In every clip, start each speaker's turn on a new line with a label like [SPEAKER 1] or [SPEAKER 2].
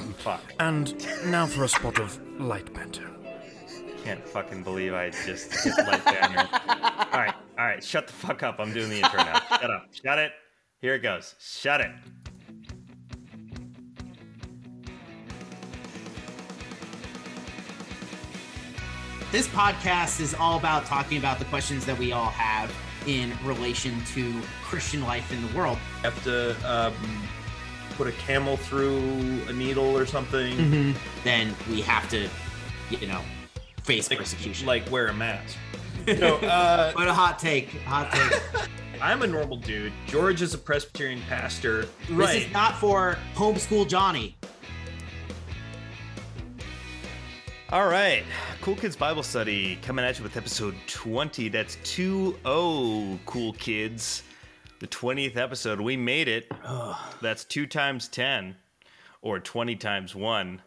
[SPEAKER 1] fuck.
[SPEAKER 2] And now for a spot of light banter.
[SPEAKER 1] Can't fucking believe I just hit light banner. all right, all right, shut the fuck up. I'm doing the intro now. Shut up. Shut it. Here it goes. Shut it.
[SPEAKER 3] This podcast is all about talking about the questions that we all have in relation to Christian life in the world.
[SPEAKER 4] have to um, put a camel through a needle or something.
[SPEAKER 3] Then we have to, you know, face persecution.
[SPEAKER 4] Like wear a mask. no, uh,
[SPEAKER 3] But a hot take, hot take.
[SPEAKER 4] I'm a normal dude. George is a Presbyterian pastor.
[SPEAKER 3] This is not for homeschool Johnny.
[SPEAKER 1] All right, Cool Kids Bible Study coming at you with episode 20. That's 2 0, Cool Kids. The 20th episode. We made it. That's 2 times 10, or 20 times 1.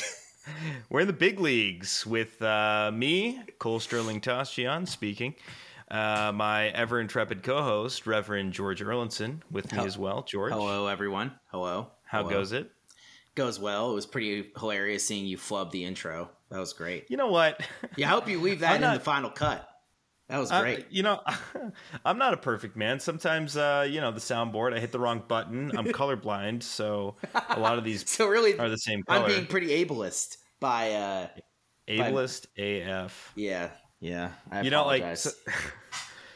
[SPEAKER 1] We're in the big leagues with uh, me, Cole Sterling Toschian, speaking. Uh, my ever intrepid co host, Reverend George Erlinson, with me
[SPEAKER 3] Hel-
[SPEAKER 1] as well. George,
[SPEAKER 3] Hello, everyone. Hello.
[SPEAKER 1] how
[SPEAKER 3] Hello.
[SPEAKER 1] goes it?
[SPEAKER 3] Goes well. It was pretty hilarious seeing you flub the intro. That was great.
[SPEAKER 1] You know what?
[SPEAKER 3] Yeah, I hope you leave that
[SPEAKER 1] I'm
[SPEAKER 3] in
[SPEAKER 1] not-
[SPEAKER 3] the final cut. That was
[SPEAKER 1] I-
[SPEAKER 3] great.
[SPEAKER 1] you know, I'm not a perfect man. Sometimes, uh, you know, the soundboard, I hit the wrong button. I'm colorblind, so a lot of these
[SPEAKER 3] so really,
[SPEAKER 1] are the same
[SPEAKER 3] I'm being pretty ableist by. uh
[SPEAKER 1] Ableist AF.
[SPEAKER 3] Yeah, yeah. I
[SPEAKER 1] You know, like, so,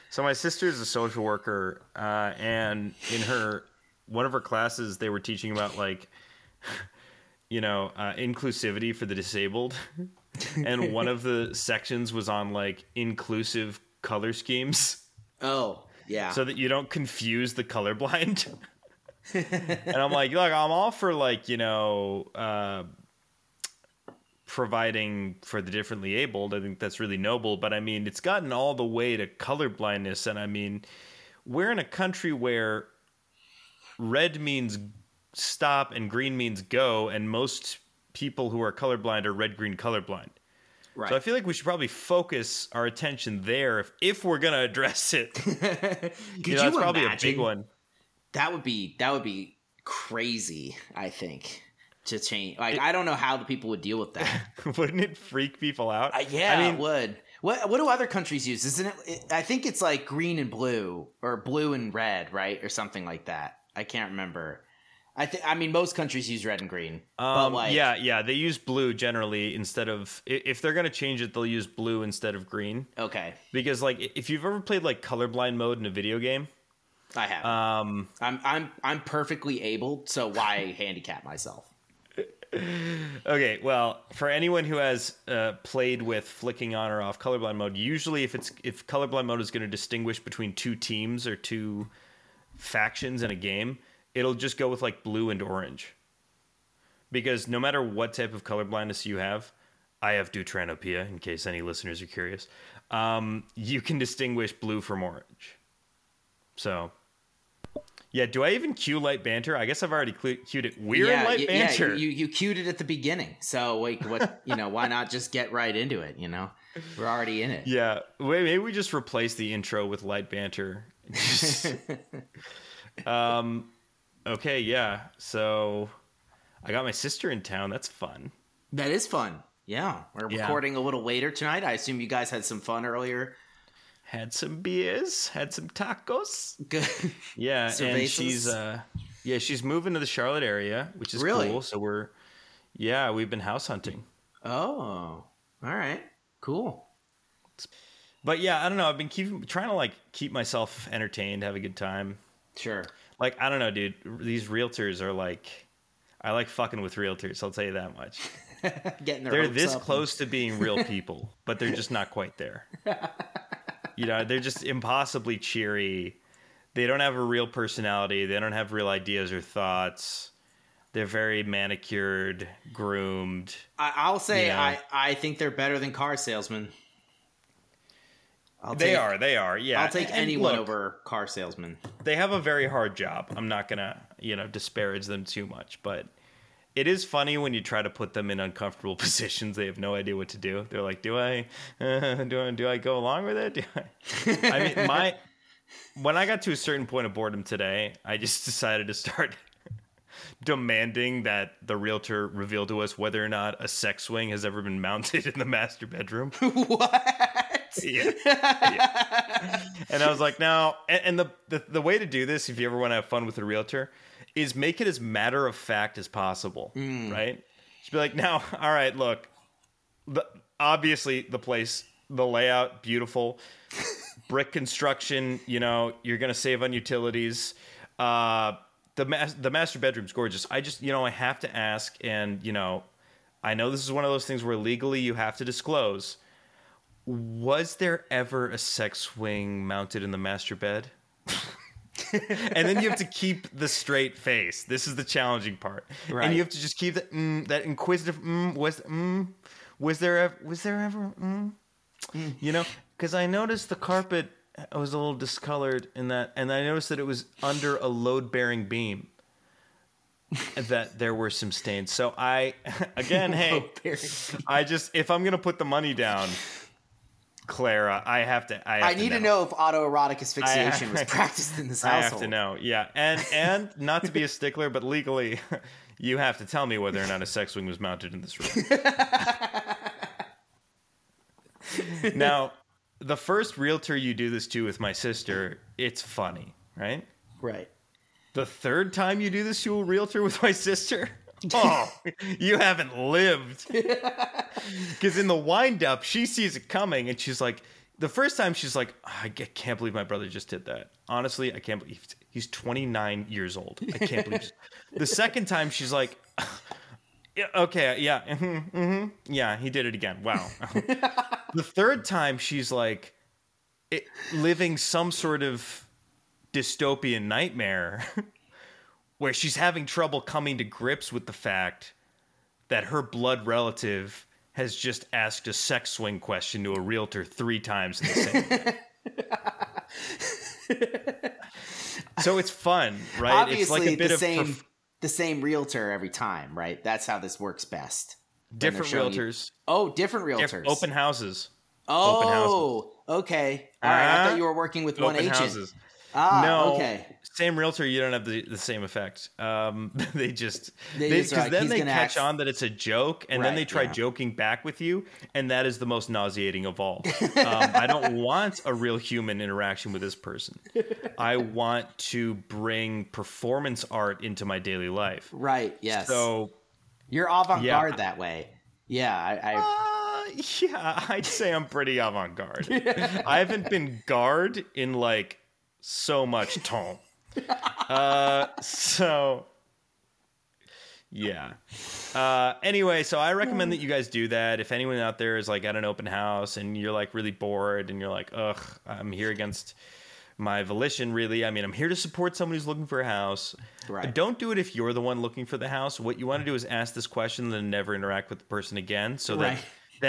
[SPEAKER 1] so my sister's a social worker, uh, and in her one of her classes, they were teaching about like, you know, uh, inclusivity for the disabled, and one of the sections was on like inclusive color schemes.
[SPEAKER 3] oh, yeah.
[SPEAKER 1] so that you don't confuse the colorblind. and I'm like, look, I'm all for like, you know, uh, providing for the differently abled. I think that's really noble. But I mean, it's gotten all the way to colorblindness. And I mean, we're in a country where red means stop and green means go. And most people who are colorblind or red green colorblind.
[SPEAKER 3] right.
[SPEAKER 1] So I feel like we should probably focus our attention there if, if we're going to address it.
[SPEAKER 3] Could
[SPEAKER 1] you know,
[SPEAKER 3] you
[SPEAKER 1] that's probably a
[SPEAKER 3] imagine?
[SPEAKER 1] big one.
[SPEAKER 3] That would be that would be crazy. I think to change. Like I don't know how the people would deal with that.
[SPEAKER 1] Wouldn't it freak people out?
[SPEAKER 3] Uh, yeah,
[SPEAKER 1] I
[SPEAKER 3] it would. What what do other countries use? Isn't it, it? I think it's like green and blue or blue and red, right, or something like that. I can't remember. I think. I mean, most countries use red and green.
[SPEAKER 1] um,
[SPEAKER 3] like,
[SPEAKER 1] yeah, yeah, they use blue generally instead of if they're gonna change it, they'll use blue instead of green
[SPEAKER 3] Okay,
[SPEAKER 1] because like if you've ever played like colorblind mode in a video game,
[SPEAKER 3] I have.
[SPEAKER 1] um,
[SPEAKER 3] I'm I'm I'm perfectly able. So why handicap myself?
[SPEAKER 1] okay, well, for anyone who has uh, played with flicking on or off colorblind mode, usually if it's if colorblind mode is going to distinguish between two teams or two factions in a game, it'll just go with like blue and orange. Because no matter what type of colorblindness you have, I have deuteranopia. In case any listeners are curious, um, you can distinguish blue from orange. So. Yeah, do I even cue light banter? I guess I've already cued it. We're in light
[SPEAKER 3] y-
[SPEAKER 1] banter.
[SPEAKER 3] Yeah, you you cued it at the beginning. So like, what you know? Why not just get right into it? You know, we're already in it.
[SPEAKER 1] Yeah, wait, maybe we just replace the intro with light banter. um, okay, yeah. So I got my sister in town. That's fun.
[SPEAKER 3] That is fun. Yeah, we're
[SPEAKER 1] Yeah.
[SPEAKER 3] recording a little later tonight. I assume you guys had some fun earlier.
[SPEAKER 1] Had some beers, had some tacos.
[SPEAKER 3] Good.
[SPEAKER 1] Yeah, and she's uh, yeah, she's moving to the Charlotte area, which is
[SPEAKER 3] Really?
[SPEAKER 1] cool. So we're yeah, we've been house hunting.
[SPEAKER 3] Oh, all right, cool.
[SPEAKER 1] But yeah, I don't know. I've been keeping trying to like keep myself entertained, have a good time.
[SPEAKER 3] Sure.
[SPEAKER 1] Like I don't know, dude. These realtors are like, I like fucking with realtors. I'll tell you that much.
[SPEAKER 3] Getting
[SPEAKER 1] they're this close to being real people, but they're just not quite there. You know, they're just impossibly cheery. They don't have a real personality. They don't have real ideas or thoughts. They're very manicured, groomed.
[SPEAKER 3] I, I'll say
[SPEAKER 1] Yeah.
[SPEAKER 3] I I think they're better than car salesmen. I'll
[SPEAKER 1] They
[SPEAKER 3] take,
[SPEAKER 1] are. They are. Yeah.
[SPEAKER 3] I'll take
[SPEAKER 1] And-
[SPEAKER 3] anyone
[SPEAKER 1] look,
[SPEAKER 3] over car salesman.
[SPEAKER 1] They have a very hard job. I'm not gonna, you know, disparage them too much, but it is funny when you try to put them in uncomfortable positions. They have no idea what to do. They're like, "Do I, uh, do I, do I go along with it?" Do I? I mean, my when I got to a certain point of boredom today, I just decided to start demanding that the realtor reveal to us whether or not a sex swing has ever been mounted in the master bedroom.
[SPEAKER 3] what?
[SPEAKER 1] yeah. yeah. And I was like, now, and, and the, the the way to do this, if you ever want to have fun with a realtor, is make it as matter of fact as possible, right? Just be like, now, all right, look, the, obviously the place, the layout, beautiful, brick construction. You know, you're gonna save on utilities. Uh, the mas- the master bedroom's gorgeous. I just, you know, I have to ask, and you know, I know this is one of those things where legally you have to disclose. Was there ever a sex swing mounted in the master bed? and then you have to keep the straight face. This is the challenging part,
[SPEAKER 3] Right.
[SPEAKER 1] and you have to just keep that mm, that inquisitive. Mm, was mm, was there ever, was there ever mm, you know? Because I noticed the carpet was a little discolored in that, and I noticed that it was under a load bearing beam. that there were some stains. So I, again, hey, I just if I'm gonna put the money down, Clara, I have to. I, have
[SPEAKER 3] I need to know if autoerotic asphyxiation
[SPEAKER 1] I-
[SPEAKER 3] was practiced in this household.
[SPEAKER 1] I have to know. Yeah, and and not to be a stickler, but legally, you have to tell me whether or not a sex swing was mounted in this room. now, the first realtor you do this to with my sister, it's funny, right?
[SPEAKER 3] Right.
[SPEAKER 1] The third time you do this to a realtor with my sister, oh, you haven't lived. Because in the wind up, she sees it coming and she's like, the first time she's like, I can't believe my brother just did that. Honestly, I can't believe he's 29 years old. I can't believe. the second time she's like, yeah, okay, yeah, mhm, mhm, yeah, he did it again. Wow. the third time she's like, it, living some sort of dystopian nightmare where she's having trouble coming to grips with the fact that her blood relative has just asked a sex swing question to a realtor three times in the same day. so it's fun, right?
[SPEAKER 3] Obviously,
[SPEAKER 1] it's like a bit
[SPEAKER 3] the
[SPEAKER 1] of
[SPEAKER 3] same
[SPEAKER 1] perf-
[SPEAKER 3] the same realtor every time, right? That's how this works best.
[SPEAKER 1] Different
[SPEAKER 3] showing you-
[SPEAKER 1] realtors,
[SPEAKER 3] Oh, different realtors.
[SPEAKER 1] diff- open houses, open
[SPEAKER 3] Oh, okay. All right. I
[SPEAKER 1] Ah,
[SPEAKER 3] thought you were working with one agent.
[SPEAKER 1] houses.
[SPEAKER 3] Ah,
[SPEAKER 1] no,
[SPEAKER 3] okay.
[SPEAKER 1] Same realtor, you don't have the, the same effect. Um, they just
[SPEAKER 3] They
[SPEAKER 1] they because
[SPEAKER 3] like,
[SPEAKER 1] then they catch
[SPEAKER 3] act-
[SPEAKER 1] on that it's a joke, and then they try
[SPEAKER 3] yeah.
[SPEAKER 1] joking back with you, and that is the most nauseating of all. um, I don't want a real human interaction with this person. I want to bring performance art into my daily life.
[SPEAKER 3] Right. Yes.
[SPEAKER 1] So
[SPEAKER 3] you're avant-garde
[SPEAKER 1] Yeah.
[SPEAKER 3] that way. Yeah. I. I
[SPEAKER 1] Uh, yeah, I'd say I'm pretty avant garde. I haven't been guard in like so much time. Uh, so yeah. Uh, anyway, so I recommend that you guys do that. If anyone out there is like at an open house and you're like really bored and you're like, ugh, I'm here against my volition, really. I mean, I'm here to support someone who's looking for a house.
[SPEAKER 3] Right.
[SPEAKER 1] Don't do it if you're the one looking for the house. What you want to do is ask this question and then never interact with the person again so
[SPEAKER 3] Right.
[SPEAKER 1] that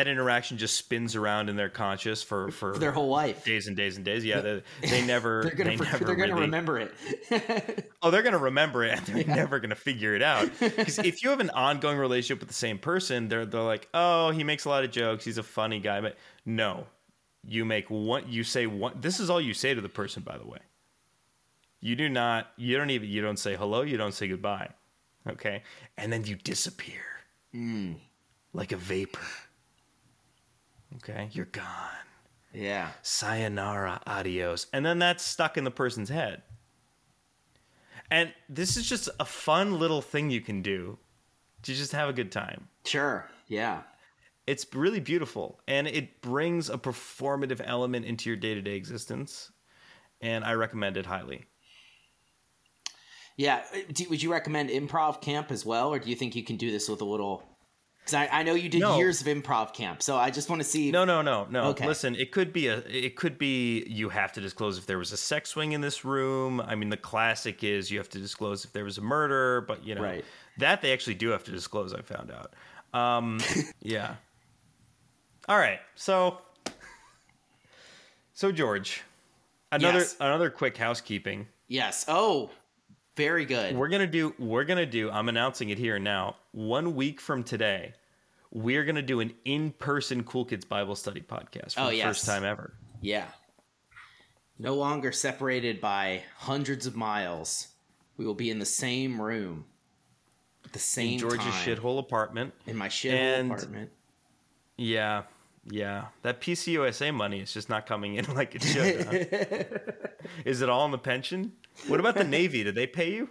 [SPEAKER 1] interaction just spins around in their conscious for, for
[SPEAKER 3] their whole life.
[SPEAKER 1] days and days and days. Yeah, they, they never
[SPEAKER 3] They're gonna.
[SPEAKER 1] they never
[SPEAKER 3] they're gonna remember it.
[SPEAKER 1] Oh, they're gonna remember it, and they're never gonna figure it out. Because if you have an ongoing relationship with the same person, they're they're like, oh, he makes a lot of jokes, he's a funny guy. But no, you make one. You say one. This is all you say to the person, by the way. You do not. You don't even. You don't say hello. You don't say goodbye. Okay, and then you disappear hmm. like a vapor. Okay, you're gone
[SPEAKER 3] yeah.
[SPEAKER 1] sayonara, adios. And then that's stuck in the person's head. And this is just a fun little thing you can do to just have a good time.
[SPEAKER 3] Sure. Yeah.
[SPEAKER 1] It's really beautiful and it brings a performative element into your day to day existence. And I recommend it highly.
[SPEAKER 3] Yeah. uh, would you recommend improv camp as well, or do you think you can do this with a little? Because I, I know you did
[SPEAKER 1] No.
[SPEAKER 3] years of improv camp, so I just want to see.
[SPEAKER 1] No, no, no, no.
[SPEAKER 3] Okay.
[SPEAKER 1] Listen, it could be a it could be you have to disclose if there was a sex swing in this room. I mean, the classic is you have to disclose if there was a murder, but you know
[SPEAKER 3] Right.
[SPEAKER 1] that they actually do have to disclose. I found out. Um, yeah. All right. So, so George, another
[SPEAKER 3] Yes.
[SPEAKER 1] another quick housekeeping.
[SPEAKER 3] Yes. Oh, very good.
[SPEAKER 1] We're gonna do. We're gonna do. I'm announcing it here now. One week from today, we're gonna do an in-person Cool Kids Bible Study podcast for
[SPEAKER 3] Oh,
[SPEAKER 1] the
[SPEAKER 3] yes.
[SPEAKER 1] first time ever.
[SPEAKER 3] Yeah. No longer separated by hundreds of miles. We will be in the same room. at the same
[SPEAKER 1] George's
[SPEAKER 3] time
[SPEAKER 1] shithole apartment.
[SPEAKER 3] in my shithole
[SPEAKER 1] And-
[SPEAKER 3] apartment.
[SPEAKER 1] Yeah, yeah. That PCUSA money is just not coming in like it should. huh? is it all in the pension? What about the Navy? Did they pay you?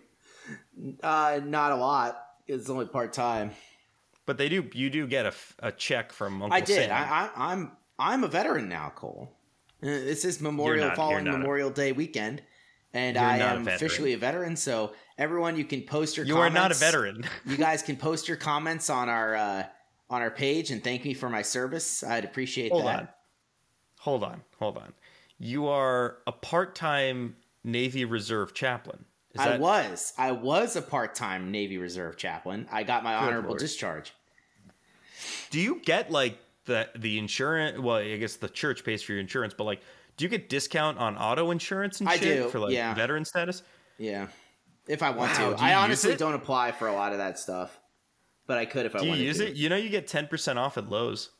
[SPEAKER 3] Uh, not a lot. It's only part time.
[SPEAKER 1] But they do. You do get a, a check from Uncle
[SPEAKER 3] I did.
[SPEAKER 1] Sam.
[SPEAKER 3] I, I, I'm I'm a veteran now, Cole. This is Memorial
[SPEAKER 1] not-
[SPEAKER 3] following
[SPEAKER 1] you're a-
[SPEAKER 3] Memorial Day weekend, and I
[SPEAKER 1] not a
[SPEAKER 3] am officially a veteran. So everyone, you can post your.
[SPEAKER 1] you are not a
[SPEAKER 3] comments.
[SPEAKER 1] veteran.
[SPEAKER 3] You guys can post your comments on our uh, on our page and thank me for my service. I'd appreciate
[SPEAKER 1] Hold
[SPEAKER 3] that.
[SPEAKER 1] on. Hold on. Hold on. You are a part-time Navy Reserve chaplain. Is
[SPEAKER 3] I
[SPEAKER 1] that-
[SPEAKER 3] was I was a part time Navy Reserve chaplain. I got my honorable
[SPEAKER 1] Lord.
[SPEAKER 3] discharge.
[SPEAKER 1] Do you get like the the insurance? Well, I guess the church pays for your insurance, but like, do you get discount on auto insurance and
[SPEAKER 3] I
[SPEAKER 1] shit
[SPEAKER 3] do,
[SPEAKER 1] for like
[SPEAKER 3] yeah.
[SPEAKER 1] veteran status?
[SPEAKER 3] Yeah, if I want
[SPEAKER 1] Wow,
[SPEAKER 3] to. I honestly don't apply for a lot of that stuff, but I could if I
[SPEAKER 1] Do you use
[SPEAKER 3] to.
[SPEAKER 1] it? You know, you get ten percent off at Lowe's.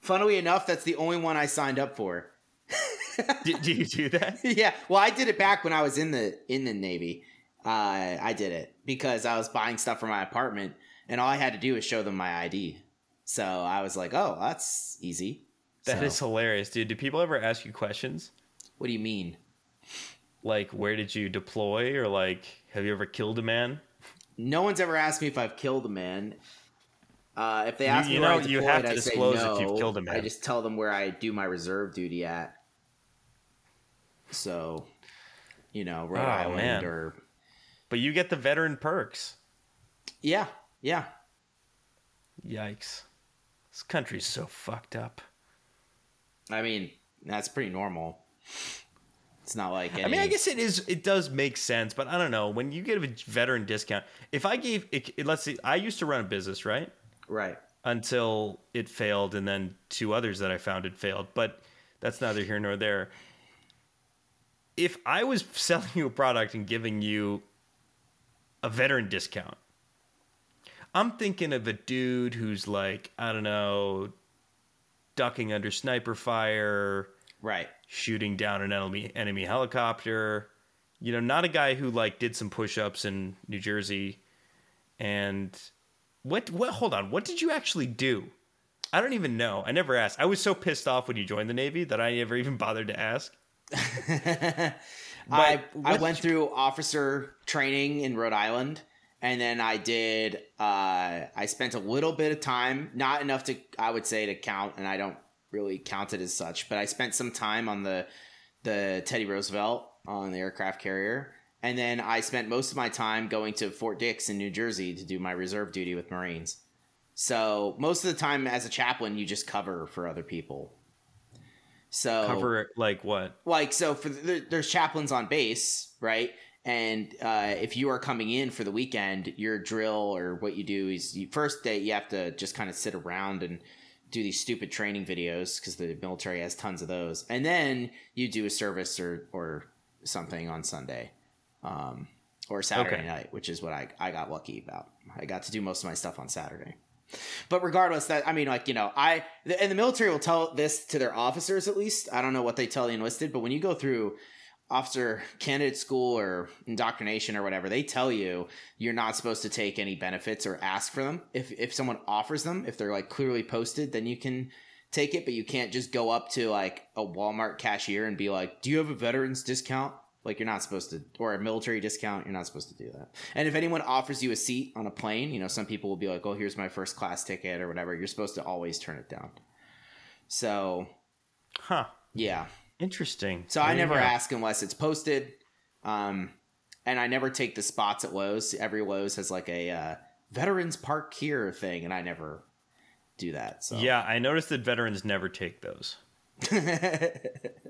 [SPEAKER 3] Funnily enough, that's the only one I signed up for.
[SPEAKER 1] do, do you do that?
[SPEAKER 3] yeah, well, I did it back when I was in the in the Navy. Uh, I did it because I was buying stuff for my apartment, and all I had to do was show them my ID. So I was like, "Oh, that's easy."
[SPEAKER 1] That is
[SPEAKER 3] So,
[SPEAKER 1] hilarious, dude. Do people ever ask you questions
[SPEAKER 3] What do you mean?
[SPEAKER 1] like, "Where did you deploy?" or like, "Have you ever killed a man?"
[SPEAKER 3] No one's ever asked me if I've killed a man. Uh, if they ask
[SPEAKER 1] you
[SPEAKER 3] me where
[SPEAKER 1] know, you have to
[SPEAKER 3] I
[SPEAKER 1] disclose if
[SPEAKER 3] no.
[SPEAKER 1] you've killed a man.
[SPEAKER 3] I just tell them where I do my reserve duty at. So, you know, Rhode
[SPEAKER 1] Oh,
[SPEAKER 3] Island
[SPEAKER 1] man.
[SPEAKER 3] or
[SPEAKER 1] But you get the veteran perks.
[SPEAKER 3] yeah, yeah.
[SPEAKER 1] Yikes! This country's so fucked up.
[SPEAKER 3] I mean, that's pretty normal. It's not like any,
[SPEAKER 1] I mean, I guess it is. It does make sense, but I don't know. When you get a veteran discount, if I gave, it, it- let's see, I used to run a business, right?
[SPEAKER 3] right.
[SPEAKER 1] Until it failed, and then two others that I founded failed. But that's neither here nor there. If I was selling you a product and giving you a veteran discount, I'm thinking of a dude who's like, I don't know, ducking under sniper fire,
[SPEAKER 3] Right.
[SPEAKER 1] shooting down an enemy enemy helicopter. You know, not a guy who like did some push-ups in New Jersey. And what what hold on, what did you actually do? I don't even know. I never asked. I was so pissed off when you joined the Navy that I never even bothered to ask.
[SPEAKER 3] I I went through officer training in Rhode Island, and then I did. Uh, I spent a little bit of time, not enough to I would say to count, and I don't really count it as such. But I spent some time on the the Teddy Roosevelt on the aircraft carrier, and then I spent most of my time going to Fort Dix in New Jersey to do my reserve duty with Marines. So most of the time, as a chaplain, you just cover for other people. So
[SPEAKER 1] Cover like what?
[SPEAKER 3] like so for the, there's chaplains on base right and uh, if you are coming in for the weekend your drill or what you do is you, first day you have to just kind of sit around and do these stupid training videos because the military has tons of those and then you do a service or or something on sunday um, or saturday
[SPEAKER 1] Okay.
[SPEAKER 3] night which is what I, I got lucky about i got to do most of my stuff on saturday but regardless, that I mean, like you know, I and the military will tell this to their officers at least. I don't know what they tell the enlisted, but when you go through officer candidate school or indoctrination or whatever, they tell you you're not supposed to take any benefits or ask for them. If if someone offers them, if they're like clearly posted, then you can take it, but you can't just go up to like a Walmart cashier and be like, "Do you have a veterans discount?" Like you're not supposed to, or a military discount. You're not supposed to do that. And if anyone offers you a seat on a plane, you know, some people will be like, "Oh, here's my first class ticket" or whatever. You're supposed to always turn it down. So
[SPEAKER 1] Huh.
[SPEAKER 3] yeah,
[SPEAKER 1] Interesting.
[SPEAKER 3] so I
[SPEAKER 1] There you
[SPEAKER 3] never ask unless it's posted. Um, and I never take the spots at Lowe's. Every Lowe's has like a uh, veterans park here thing, and I never do that. So
[SPEAKER 1] Yeah, I noticed that veterans never take those.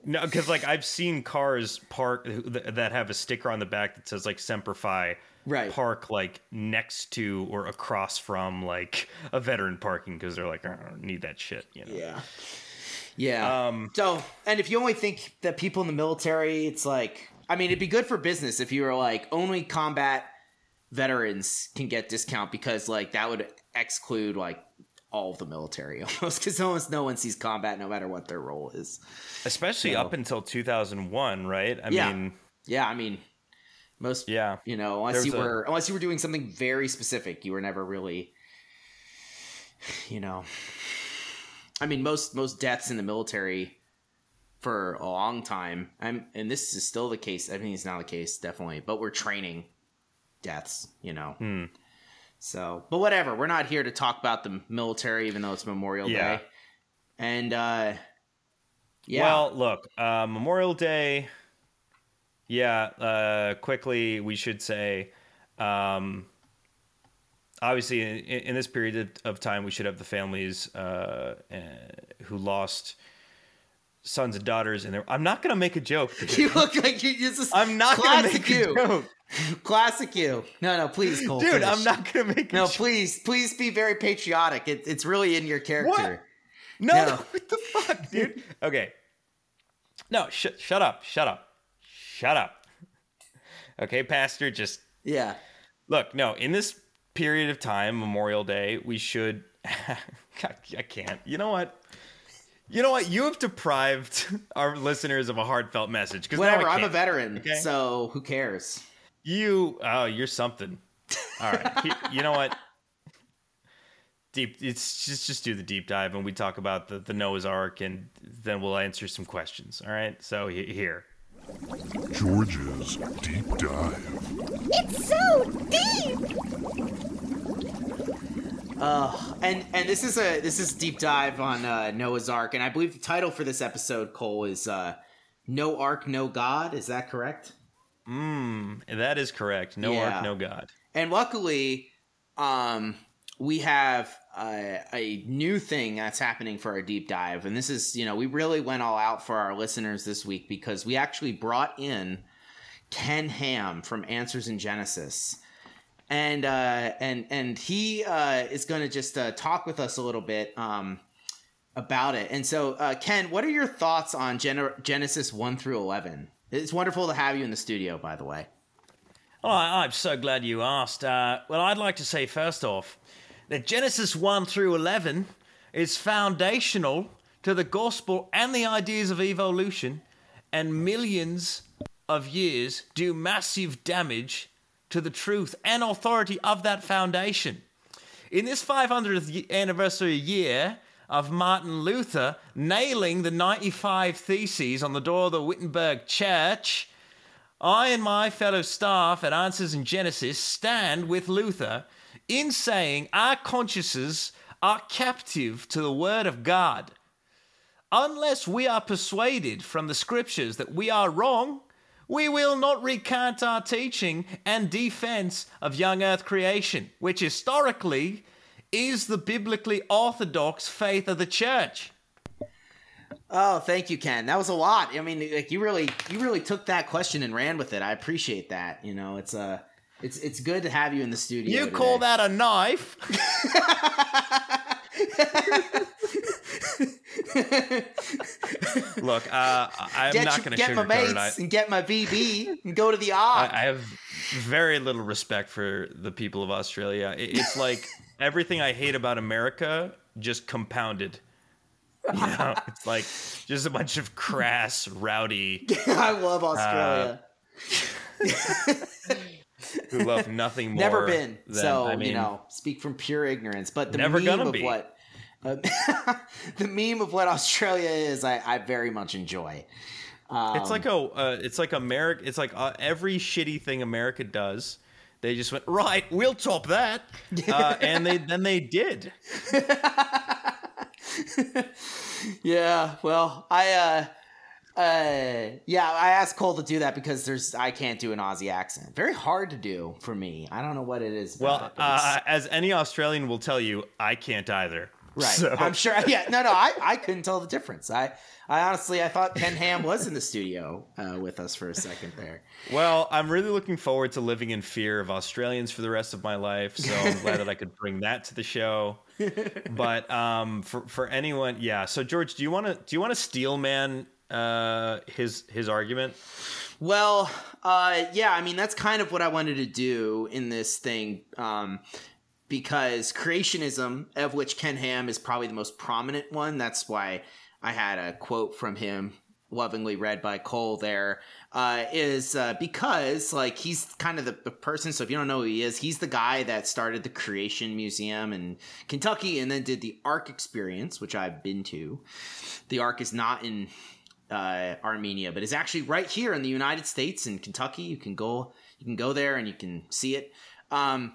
[SPEAKER 1] No, because like I've seen cars park that have a sticker on the back that says like Semper Fi
[SPEAKER 3] Right.
[SPEAKER 1] park like next to or across from like a veteran parking because they're like I don't need that shit. You know.
[SPEAKER 3] Yeah. Yeah.
[SPEAKER 1] Um,
[SPEAKER 3] so, and if you only think that people in the military, it's like, I mean, it'd be good for business if you were like only combat veterans can get discount because like that would exclude like all of the military almost because almost no one sees combat no matter what their role is.
[SPEAKER 1] especially
[SPEAKER 3] So-
[SPEAKER 1] up until 2001, right? I
[SPEAKER 3] Yeah.
[SPEAKER 1] mean,
[SPEAKER 3] Yeah, I mean, Most
[SPEAKER 1] Yeah.
[SPEAKER 3] you know, unless you
[SPEAKER 1] a-
[SPEAKER 3] were unless you were doing something very specific, you were never really you know. I mean, most most deaths in the military for a long time. I'm and this is still the case. I mean, it's not the case definitely, but we're training deaths, you know.
[SPEAKER 1] Hmm.
[SPEAKER 3] So, but whatever. We're not here to talk about the military, even though it's Memorial
[SPEAKER 1] Yeah.
[SPEAKER 3] Day. And uh yeah,
[SPEAKER 1] Well, look, uh, Memorial Day. Yeah, uh, quickly we should say, um, obviously in, in this period of- of time, we should have the families uh, uh, who lost sons and daughters. And I'm not gonna make a joke.
[SPEAKER 3] you look like you. This is
[SPEAKER 1] I'm not gonna
[SPEAKER 3] classic
[SPEAKER 1] make a
[SPEAKER 3] you.
[SPEAKER 1] joke,
[SPEAKER 3] Classic you. No, no, please, Cole.
[SPEAKER 1] dude.
[SPEAKER 3] finish.
[SPEAKER 1] I'm not gonna make a
[SPEAKER 3] No,
[SPEAKER 1] joke.
[SPEAKER 3] please, please be very patriotic. It, it's really in your character.
[SPEAKER 1] No,
[SPEAKER 3] No.
[SPEAKER 1] what the fuck, dude? Okay. No, sh- shut up, shut up, shut up. Okay, Pastor, just
[SPEAKER 3] Yeah.
[SPEAKER 1] look. No, in this period of time, Memorial Day, we should. I can't. You know what? You know what? You have deprived our listeners of a heartfelt message. Because
[SPEAKER 3] Whatever.
[SPEAKER 1] I
[SPEAKER 3] I'm a veteran,
[SPEAKER 1] Okay.
[SPEAKER 3] so who cares?
[SPEAKER 1] You, oh, you're something. All right. He- you know what? Deep. It's just just do the deep dive, and we talk about the the Noah's Ark, and then we'll answer some questions. All right. So here.
[SPEAKER 5] George's Deep Dive.
[SPEAKER 6] It's so deep!
[SPEAKER 3] And and this is a this is deep dive on uh, Noah's Ark, and I believe the title for this episode, Cole, is uh, "No Ark, No God." Is that correct?
[SPEAKER 1] Mm, that is correct. No
[SPEAKER 3] Yeah.
[SPEAKER 1] Ark, no God.
[SPEAKER 3] And luckily, um, we have uh, a new thing that's happening for our deep dive, and this is you know we really went all out for our listeners this week because we actually brought in Ken Ham from Answers in Genesis. And uh, and and he uh, is going to just uh, talk with us a little bit um, about it. And so, uh, Ken, what are your thoughts on Gen- Genesis one through eleven? It's wonderful to have you in the studio, by the way.
[SPEAKER 1] Oh, I'm so glad you asked. Uh, well, I'd like to say first off that Genesis 1 through 11 is foundational to the gospel and the ideas of evolution, and millions of years do massive damage to the truth and authority of that foundation. In this 500th anniversary year of Martin Luther nailing the 95 Theses on the door of the Wittenberg Church, I and my fellow staff at Answers in Genesis stand with Luther in saying our consciences are captive to the Word of God. Unless we are persuaded from the Scriptures that we are wrong, we will not recant our teaching and defense of young earth creation, which historically is the biblically orthodox faith of the church.
[SPEAKER 3] Oh, thank you, Ken. That was a lot. I mean, like you really, you really took that question and ran with it. I appreciate that. You know, it's uh, it's it's good to have you in the studio.
[SPEAKER 1] You call that a knife? Look, uh, I'm
[SPEAKER 3] Get,
[SPEAKER 1] not going to
[SPEAKER 3] get my mates
[SPEAKER 1] it.
[SPEAKER 3] and get my BB and go to the
[SPEAKER 1] I, have very little respect for the people of Australia. It- It's like everything I hate about America just compounded. You know, it's like just a bunch of crass, rowdy
[SPEAKER 3] I love Australia.
[SPEAKER 1] Who love nothing more.
[SPEAKER 3] Never been.
[SPEAKER 1] Than,
[SPEAKER 3] so
[SPEAKER 1] I mean,
[SPEAKER 3] you know, speak from pure ignorance. But the
[SPEAKER 1] Never
[SPEAKER 3] meme of
[SPEAKER 1] be.
[SPEAKER 3] what uh, the meme of what Australia is, I, I very much enjoy. Um,
[SPEAKER 1] It's like a, uh, it's like America. It's like uh, every shitty thing America does. They just went right. We'll top that, uh, and they then they did.
[SPEAKER 3] Yeah, well, I uh uh yeah, I asked Cole to do that because there's I can't do an Aussie accent. Very hard to do for me. I don't know what it is.
[SPEAKER 1] Well,
[SPEAKER 3] it, but
[SPEAKER 1] uh, as any Australian will tell you, I can't either.
[SPEAKER 3] right.
[SPEAKER 1] So,
[SPEAKER 3] I'm sure. Yeah, no, no, I I couldn't tell the difference. I I honestly I thought Ken Ham was in the studio uh, with us for a second there.
[SPEAKER 1] well, I'm really looking forward to living in fear of Australians for the rest of my life. So I'm glad that I could bring that to the show. But um, for for anyone, yeah. So George, do you want to do you want to steel man uh, his his argument?
[SPEAKER 3] Well, uh, yeah, I mean that's kind of what I wanted to do in this thing, um, because creationism, of which Ken Ham is probably the most prominent one. That's why I had a quote from him lovingly read by Cole there, uh, is uh, because like he's kind of the, the person. So if you don't know who he is, he's the guy that started the Creation Museum in Kentucky and then did the Ark Experience, which I've been to. The Ark is not in uh, Armenia, but it's actually right here in the United States in Kentucky. You can go, you can go there and you can see it. Um,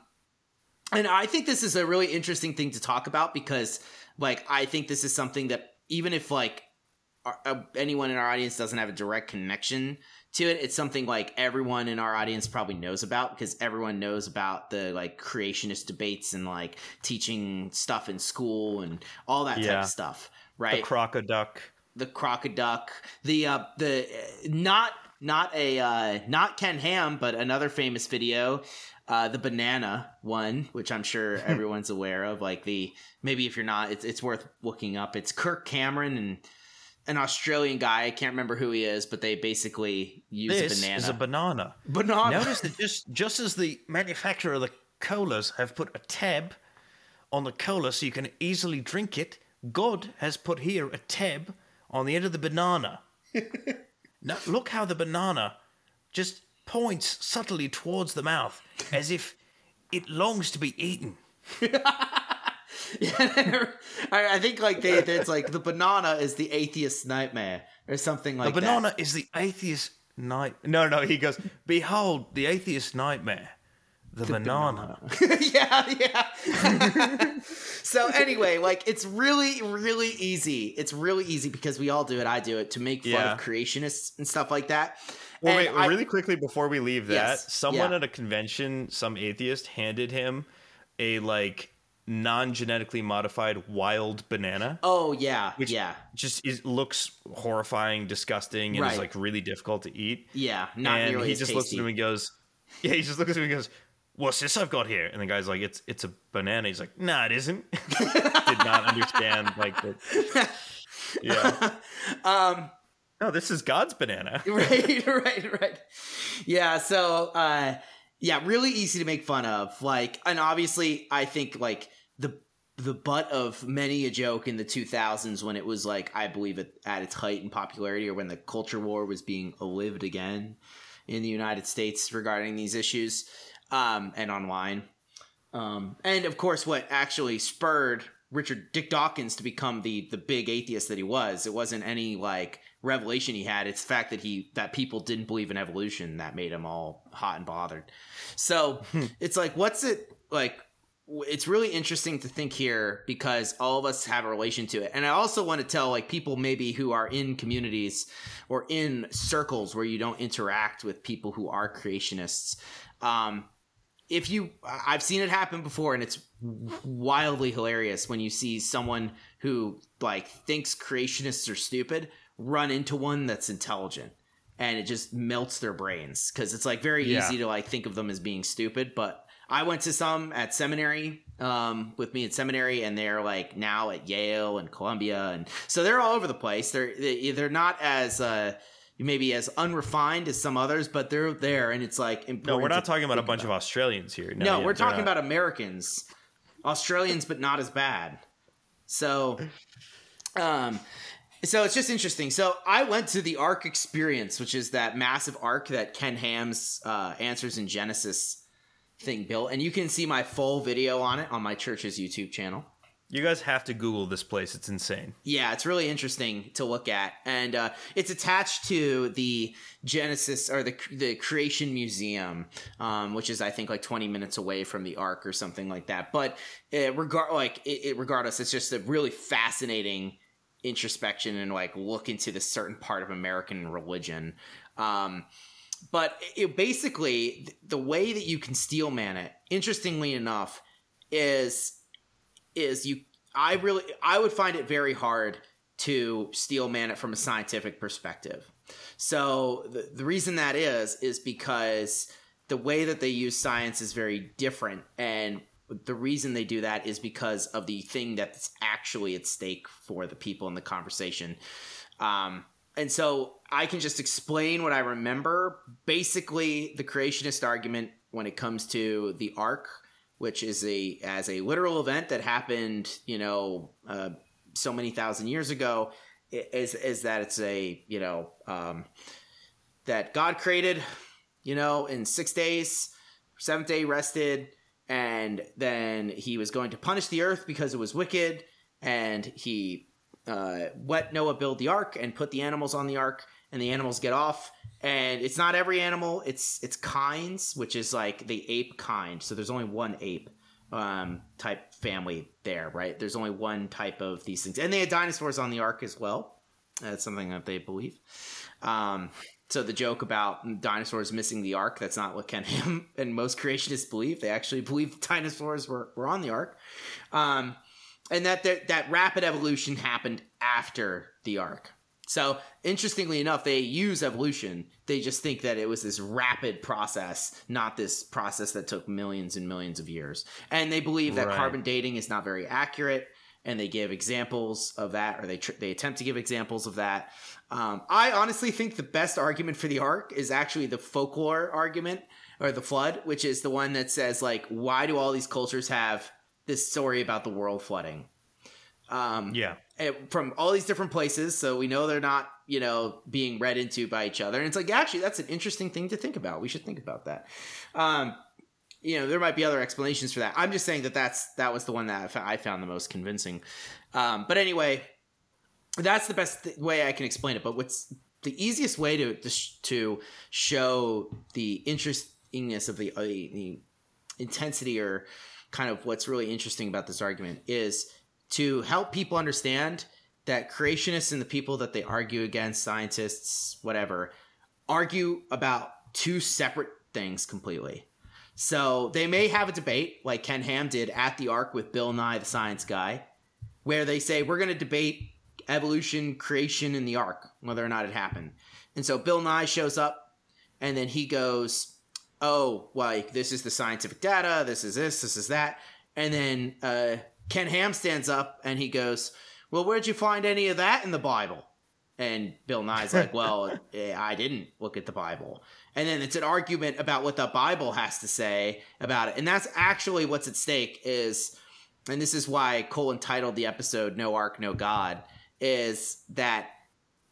[SPEAKER 3] and I think this is a really interesting thing to talk about because, like, I think this is something that even if like our, uh, anyone in our audience doesn't have a direct connection to it, it's something like everyone in our audience probably knows about because everyone knows about the like creationist debates and like teaching stuff in school and all that type of stuff, right?
[SPEAKER 1] The crocoduck.
[SPEAKER 3] The crocoduck, the uh, the uh, not not a uh, not Ken Ham, but another famous video, uh, the banana one, which I'm sure everyone's aware of. Like the maybe if you're not, it's it's worth looking up. It's Kirk Cameron and an Australian guy. I can't remember who he is, but they basically use
[SPEAKER 1] This
[SPEAKER 3] a banana.
[SPEAKER 1] is a banana.
[SPEAKER 3] banana.
[SPEAKER 1] Notice that just just as the manufacturer of the colas have put a tab on the cola so you can easily drink it, God has put here a tab on the end of the banana. now look how the banana just points subtly towards the mouth as if it longs to be eaten.
[SPEAKER 3] I, I think like they, it's like the banana is the atheist's nightmare or something like that.
[SPEAKER 1] the banana is the atheist night. No, no, he goes, Behold, the atheist nightmare. The, banana.
[SPEAKER 3] yeah, yeah. so anyway, like it's really, really easy. It's really easy because we all do it. I do it to make fun
[SPEAKER 1] Yeah.
[SPEAKER 3] of creationists and stuff like that.
[SPEAKER 1] Well,
[SPEAKER 3] And
[SPEAKER 1] wait,
[SPEAKER 3] I-
[SPEAKER 1] really quickly before we leave that,
[SPEAKER 3] Yes,
[SPEAKER 1] someone
[SPEAKER 3] yeah.
[SPEAKER 1] at a convention, some atheist, handed him a like non-genetically modified wild banana.
[SPEAKER 3] Oh yeah,
[SPEAKER 1] Which
[SPEAKER 3] yeah,
[SPEAKER 1] just is, looks horrifying, disgusting, and
[SPEAKER 3] Right.
[SPEAKER 1] is like really difficult to eat.
[SPEAKER 3] yeah. Not
[SPEAKER 1] and
[SPEAKER 3] nearly
[SPEAKER 1] he
[SPEAKER 3] as
[SPEAKER 1] just
[SPEAKER 3] tasty.
[SPEAKER 1] looks at him and goes, "Yeah." He just looks at him and goes, "What's this I've got here?" And the guy's like, "It's it's a banana." He's like, "Nah, it isn't." Did not understand like the. Yeah.
[SPEAKER 3] um,
[SPEAKER 1] No, this is God's banana.
[SPEAKER 3] right, right, right. Yeah, so uh yeah, really easy to make fun of. Like and obviously I think like the the butt of many a joke in the 2000s when it was like I believe it at its height in popularity or when the culture war was being lived again in the United States regarding these issues um and online. Um and of course what actually spurred Richard Dick Dawkins to become the the big atheist that he was. It wasn't any like revelation he had. It's the fact that he that people didn't believe in evolution that made him all hot and bothered. So it's like, what's it like? It's really interesting to think here because all of us have a relation to it, and I also want to tell like people maybe who are in communities or in circles where you don't interact with people who are creationists. Um, if you i've seen it happen before and it's wildly hilarious when you see someone who like thinks creationists are stupid run into one that's intelligent and it just melts their brains because it's like very
[SPEAKER 1] Yeah.
[SPEAKER 3] easy to like think of them as being stupid but i went to some at seminary um, with me in seminary and they're like now at yale and columbia and so they're all over the place they're they- they're not as uh maybe as unrefined as some others but they're there and it's like important.
[SPEAKER 1] No, we're not talking about a bunch of Australians here.
[SPEAKER 3] no,
[SPEAKER 1] yeah,
[SPEAKER 3] we're talking
[SPEAKER 1] not.
[SPEAKER 3] about Americans, Australians, but not as bad. So, um, so it's just interesting. So I went to the Ark Experience, which is that massive ark that Ken Ham's uh, Answers in Genesis thing built, and you can see my full video on it on my church's YouTube channel.
[SPEAKER 1] You guys have to Google this place. It's insane.
[SPEAKER 3] Yeah, it's really interesting to look at, and uh, it's attached to the Genesis or the the Creation Museum, um, which is I think like twenty minutes away from the Ark or something like that. But uh, regard like it, it, regardless, it's just a really fascinating introspection and like look into this certain part of American religion. Um, but it basically the way that you can steel man it, interestingly enough, is is you I really I would find it very hard to steel man it from a scientific perspective. So the, the reason that is is because the way that they use science is very different and the reason they do that is because of the thing that's actually at stake for the people in the conversation. Um, and so I can just explain what I remember. Basically, the creationist argument when it comes to the ark, which is a as a literal event that happened, you know, uh, so many thousand years ago, is is that it's a you know um, that God created you know in six days, seventh day rested, and then he was going to punish the earth because it was wicked, and he uh, let Noah build the ark and put the animals on the ark, and the animals get off. And it's not every animal; it's it's kinds, which is like the ape kind. So there's only one ape um, type family there, right? There's only one type of these things, and they had dinosaurs on the ark as well. That's something that they believe. Um, so the joke about dinosaurs missing the ark, that's not what Ken Ham and most creationists believe. They actually believe dinosaurs were, were on the ark. Um, and that, that that rapid evolution happened after the ark. So interestingly enough, they use evolution. They just think that it was this rapid process, not this process that took millions and millions of years. And they believe that
[SPEAKER 1] Right.
[SPEAKER 3] carbon dating is not very accurate. And they give examples of that, or they tr- they attempt to give examples of that. Um, I honestly think the best argument for the ark is actually the folklore argument or the flood, which is the one that says like, why do all these cultures have this story about the world flooding? Um,
[SPEAKER 1] Yeah.
[SPEAKER 3] from all these different places, so we know they're not, you know, being read into by each other. And it's like, actually, that's an interesting thing to think about. We should think about that. Um, you know, there might be other explanations for that. I'm just saying that that's that was the one that I I found the most convincing. Um, but anyway, that's the best th- way I can explain it. But what's the easiest way to to, sh- to show the interestingness of the, uh, the intensity or kind of what's really interesting about this argument is to help people understand that creationists and the people that they argue against, scientists, whatever, argue about two separate things completely. So they may have a debate like Ken Ham did at the Ark with Bill Nye, the science guy, where they say we're going to debate evolution, creation and the Ark, whether or not it happened. And so Bill Nye shows up, and then he goes, "Oh, like this is the scientific data. This is this. This is that." And then uh, Ken Ham stands up and he goes, "Well, where'd you find any of that in the Bible?" And Bill Nye's like, "Well, eh, I didn't look at the Bible." And then it's an argument about what the Bible has to say about it, and that's actually what's at stake. Is and this is why Cole entitled the episode "No Ark, No God." Is that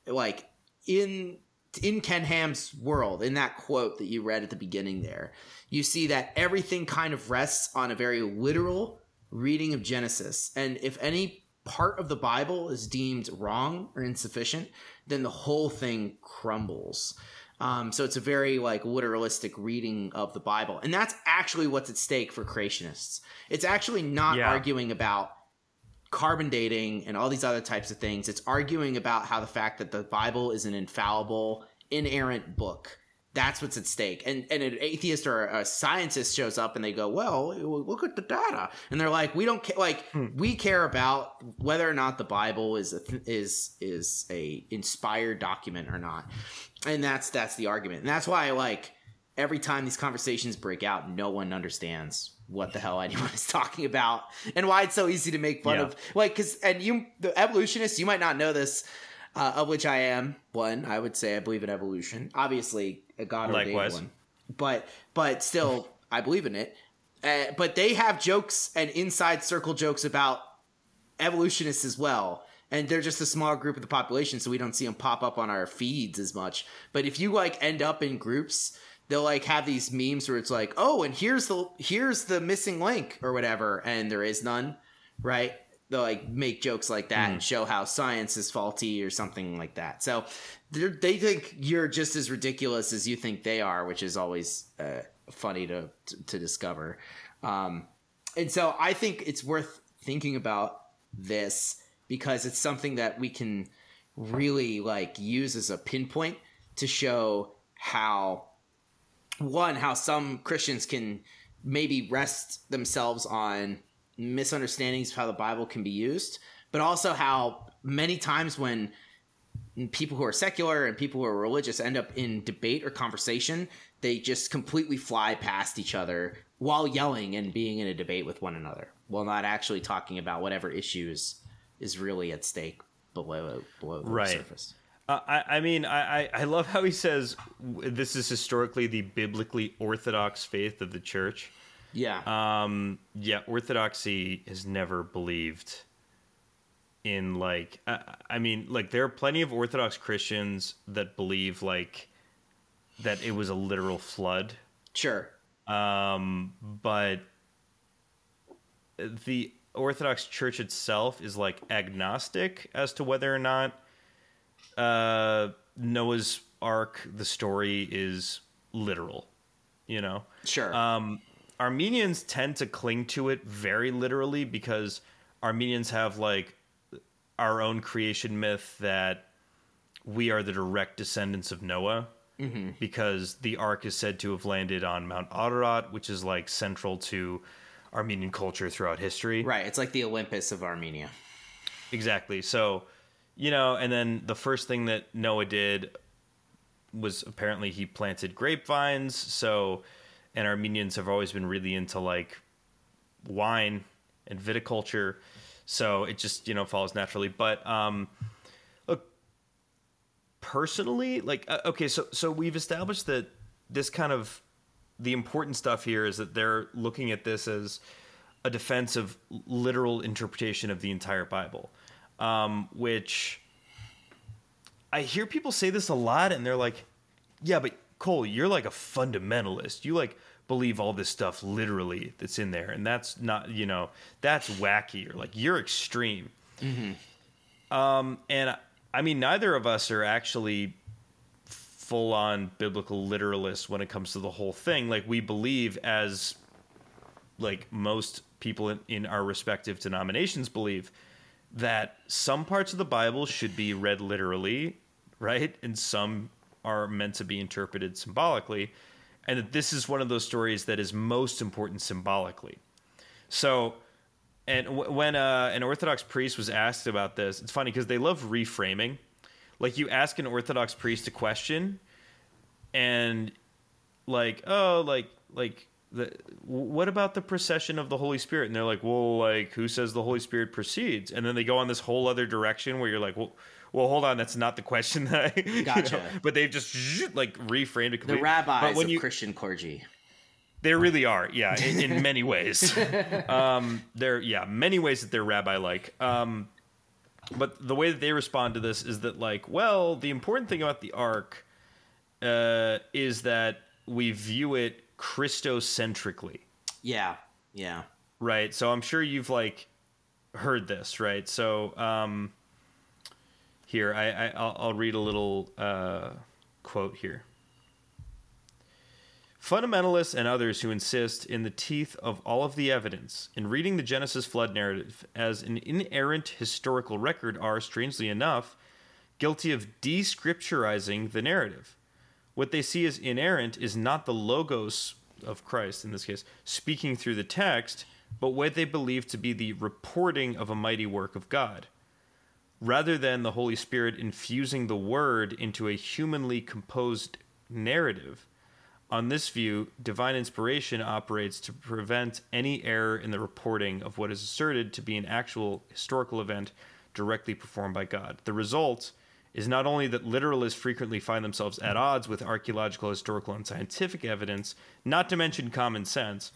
[SPEAKER 3] like in in Ken Ham's world, in that quote that you read at the beginning there, you see that everything kind of rests on a very literal reading of Genesis. And if any part of the Bible is deemed wrong or insufficient, then the whole thing crumbles. Um, so it's a very like literalistic reading of the Bible, and that's actually what's at stake for creationists. It's actually not
[SPEAKER 1] Yeah.
[SPEAKER 3] arguing about carbon dating and all these other types of things. It's arguing about how the fact that the Bible is an infallible, inerrant book. That's what's at stake. And and an atheist or a scientist shows up and they go, "Well, look at the data," and they're like, "We don't care. Like hmm. we care about whether or not the Bible is a th- is is a inspired document or not." And that's that's the argument. And that's why like every time these conversations break out, no one understands what the hell anyone is talking about and why it's so easy to make fun
[SPEAKER 1] Yeah.
[SPEAKER 3] of. Like because and you the evolutionists you might not know this uh, of which i am one i would say i believe in evolution. Obviously a god
[SPEAKER 1] Likewise.
[SPEAKER 3] one. But but still i believe in it. Uh, but they have jokes and inside circle jokes about evolutionists as well. And they're just a small group of the population so we don't see them pop up on our feeds as much. But if you like end up in groups they'll like have these memes where it's like oh and here's the here's the missing link or whatever and there is none right? They'll like make jokes like that and show how science is faulty or something like that. So they think you're just as ridiculous as you think they are which is always uh, funny to, to to discover. Um and so I think it's worth thinking about this because it's something that we can really like use as a pinpoint to show how one how some Christians can maybe rest themselves on misunderstandings of how the Bible can be used, but also how many times when people who are secular and people who are religious end up in debate or conversation, they just completely fly past each other while yelling and being in a debate with one another, while not actually talking about whatever issues is really at stake below below the surface.
[SPEAKER 1] Uh, I, I mean, I, I I love how he says this is historically the biblically orthodox faith of the church.
[SPEAKER 3] Yeah.
[SPEAKER 1] Um, yeah, orthodoxy has never believed in like I, I mean like there are plenty of orthodox christians that believe like that it was a literal flood
[SPEAKER 3] Sure.
[SPEAKER 1] um but the orthodox church itself is like agnostic as to whether or not uh noah's ark the story is literal you know
[SPEAKER 3] Sure.
[SPEAKER 1] um, Armenians tend to cling to it very literally because Armenians have like our own creation myth that we are the direct descendants of Noah because the ark is said to have landed on Mount Ararat, which is like central to Armenian culture throughout history.
[SPEAKER 3] right. It's like the Olympus of Armenia.
[SPEAKER 1] Exactly. So, you know, and then the first thing that Noah did was apparently he planted grapevines. So, and Armenians have always been really into like wine and viticulture. So it just, you know, follows naturally. But, um, look, personally, like, uh, okay, so, so we've established that this kind of, the important stuff here is that they're looking at this as a defense of literal interpretation of the entire Bible, um, which I hear people say this a lot, and they're like, "Yeah, but Cole, you're like a fundamentalist. You like believe all this stuff literally that's in there, and that's not, you know, that's wacky or like you're extreme." Um, and I mean, neither of us are actually full on biblical literalists when it comes to the whole thing. Like we believe as like most people in, in our respective denominations believe that some parts of the Bible should be read literally, right? And some are meant to be interpreted symbolically. And that this is one of those stories that is most important symbolically. So, and w- when uh, an Orthodox priest was asked about this, it's funny because they love reframing. Like you ask an Orthodox priest a question, and like, oh, like, like, the, what about the procession of the Holy Spirit? And they're like, well, like, who says the Holy Spirit proceeds? And then they go on this whole other direction where you're like, well, well, hold on, that's not the question that I. you
[SPEAKER 3] Gotcha.
[SPEAKER 1] know, but they've just like reframed it
[SPEAKER 3] The
[SPEAKER 1] completely.
[SPEAKER 3] rabbis
[SPEAKER 1] but when
[SPEAKER 3] of
[SPEAKER 1] you,
[SPEAKER 3] Christian clergy.
[SPEAKER 1] they really are, yeah, in, in many ways. um, they're yeah, many ways that they're rabbi like. Um, but the way that they respond to this is that like, well, the important thing about the ark uh, is that we view it Christocentrically,
[SPEAKER 3] Yeah. Yeah.
[SPEAKER 1] right? So I'm sure you've like heard this, right? So um, here, I, I I'll, I'll read a little uh, quote here. Fundamentalists and others who insist, in the teeth of all of the evidence, in reading the Genesis flood narrative as an inerrant historical record are, strangely enough, guilty of descripturizing the narrative. What they see as inerrant is not the logos of Christ, in this case, speaking through the text, but what they believe to be the reporting of a mighty work of God rather than the Holy Spirit infusing the word into a humanly composed narrative. On this view, divine inspiration operates to prevent any error in the reporting of what is asserted to be an actual historical event directly performed by God. The result is not only that literalists frequently find themselves at odds with archaeological, historical, and scientific evidence, not to mention common sense,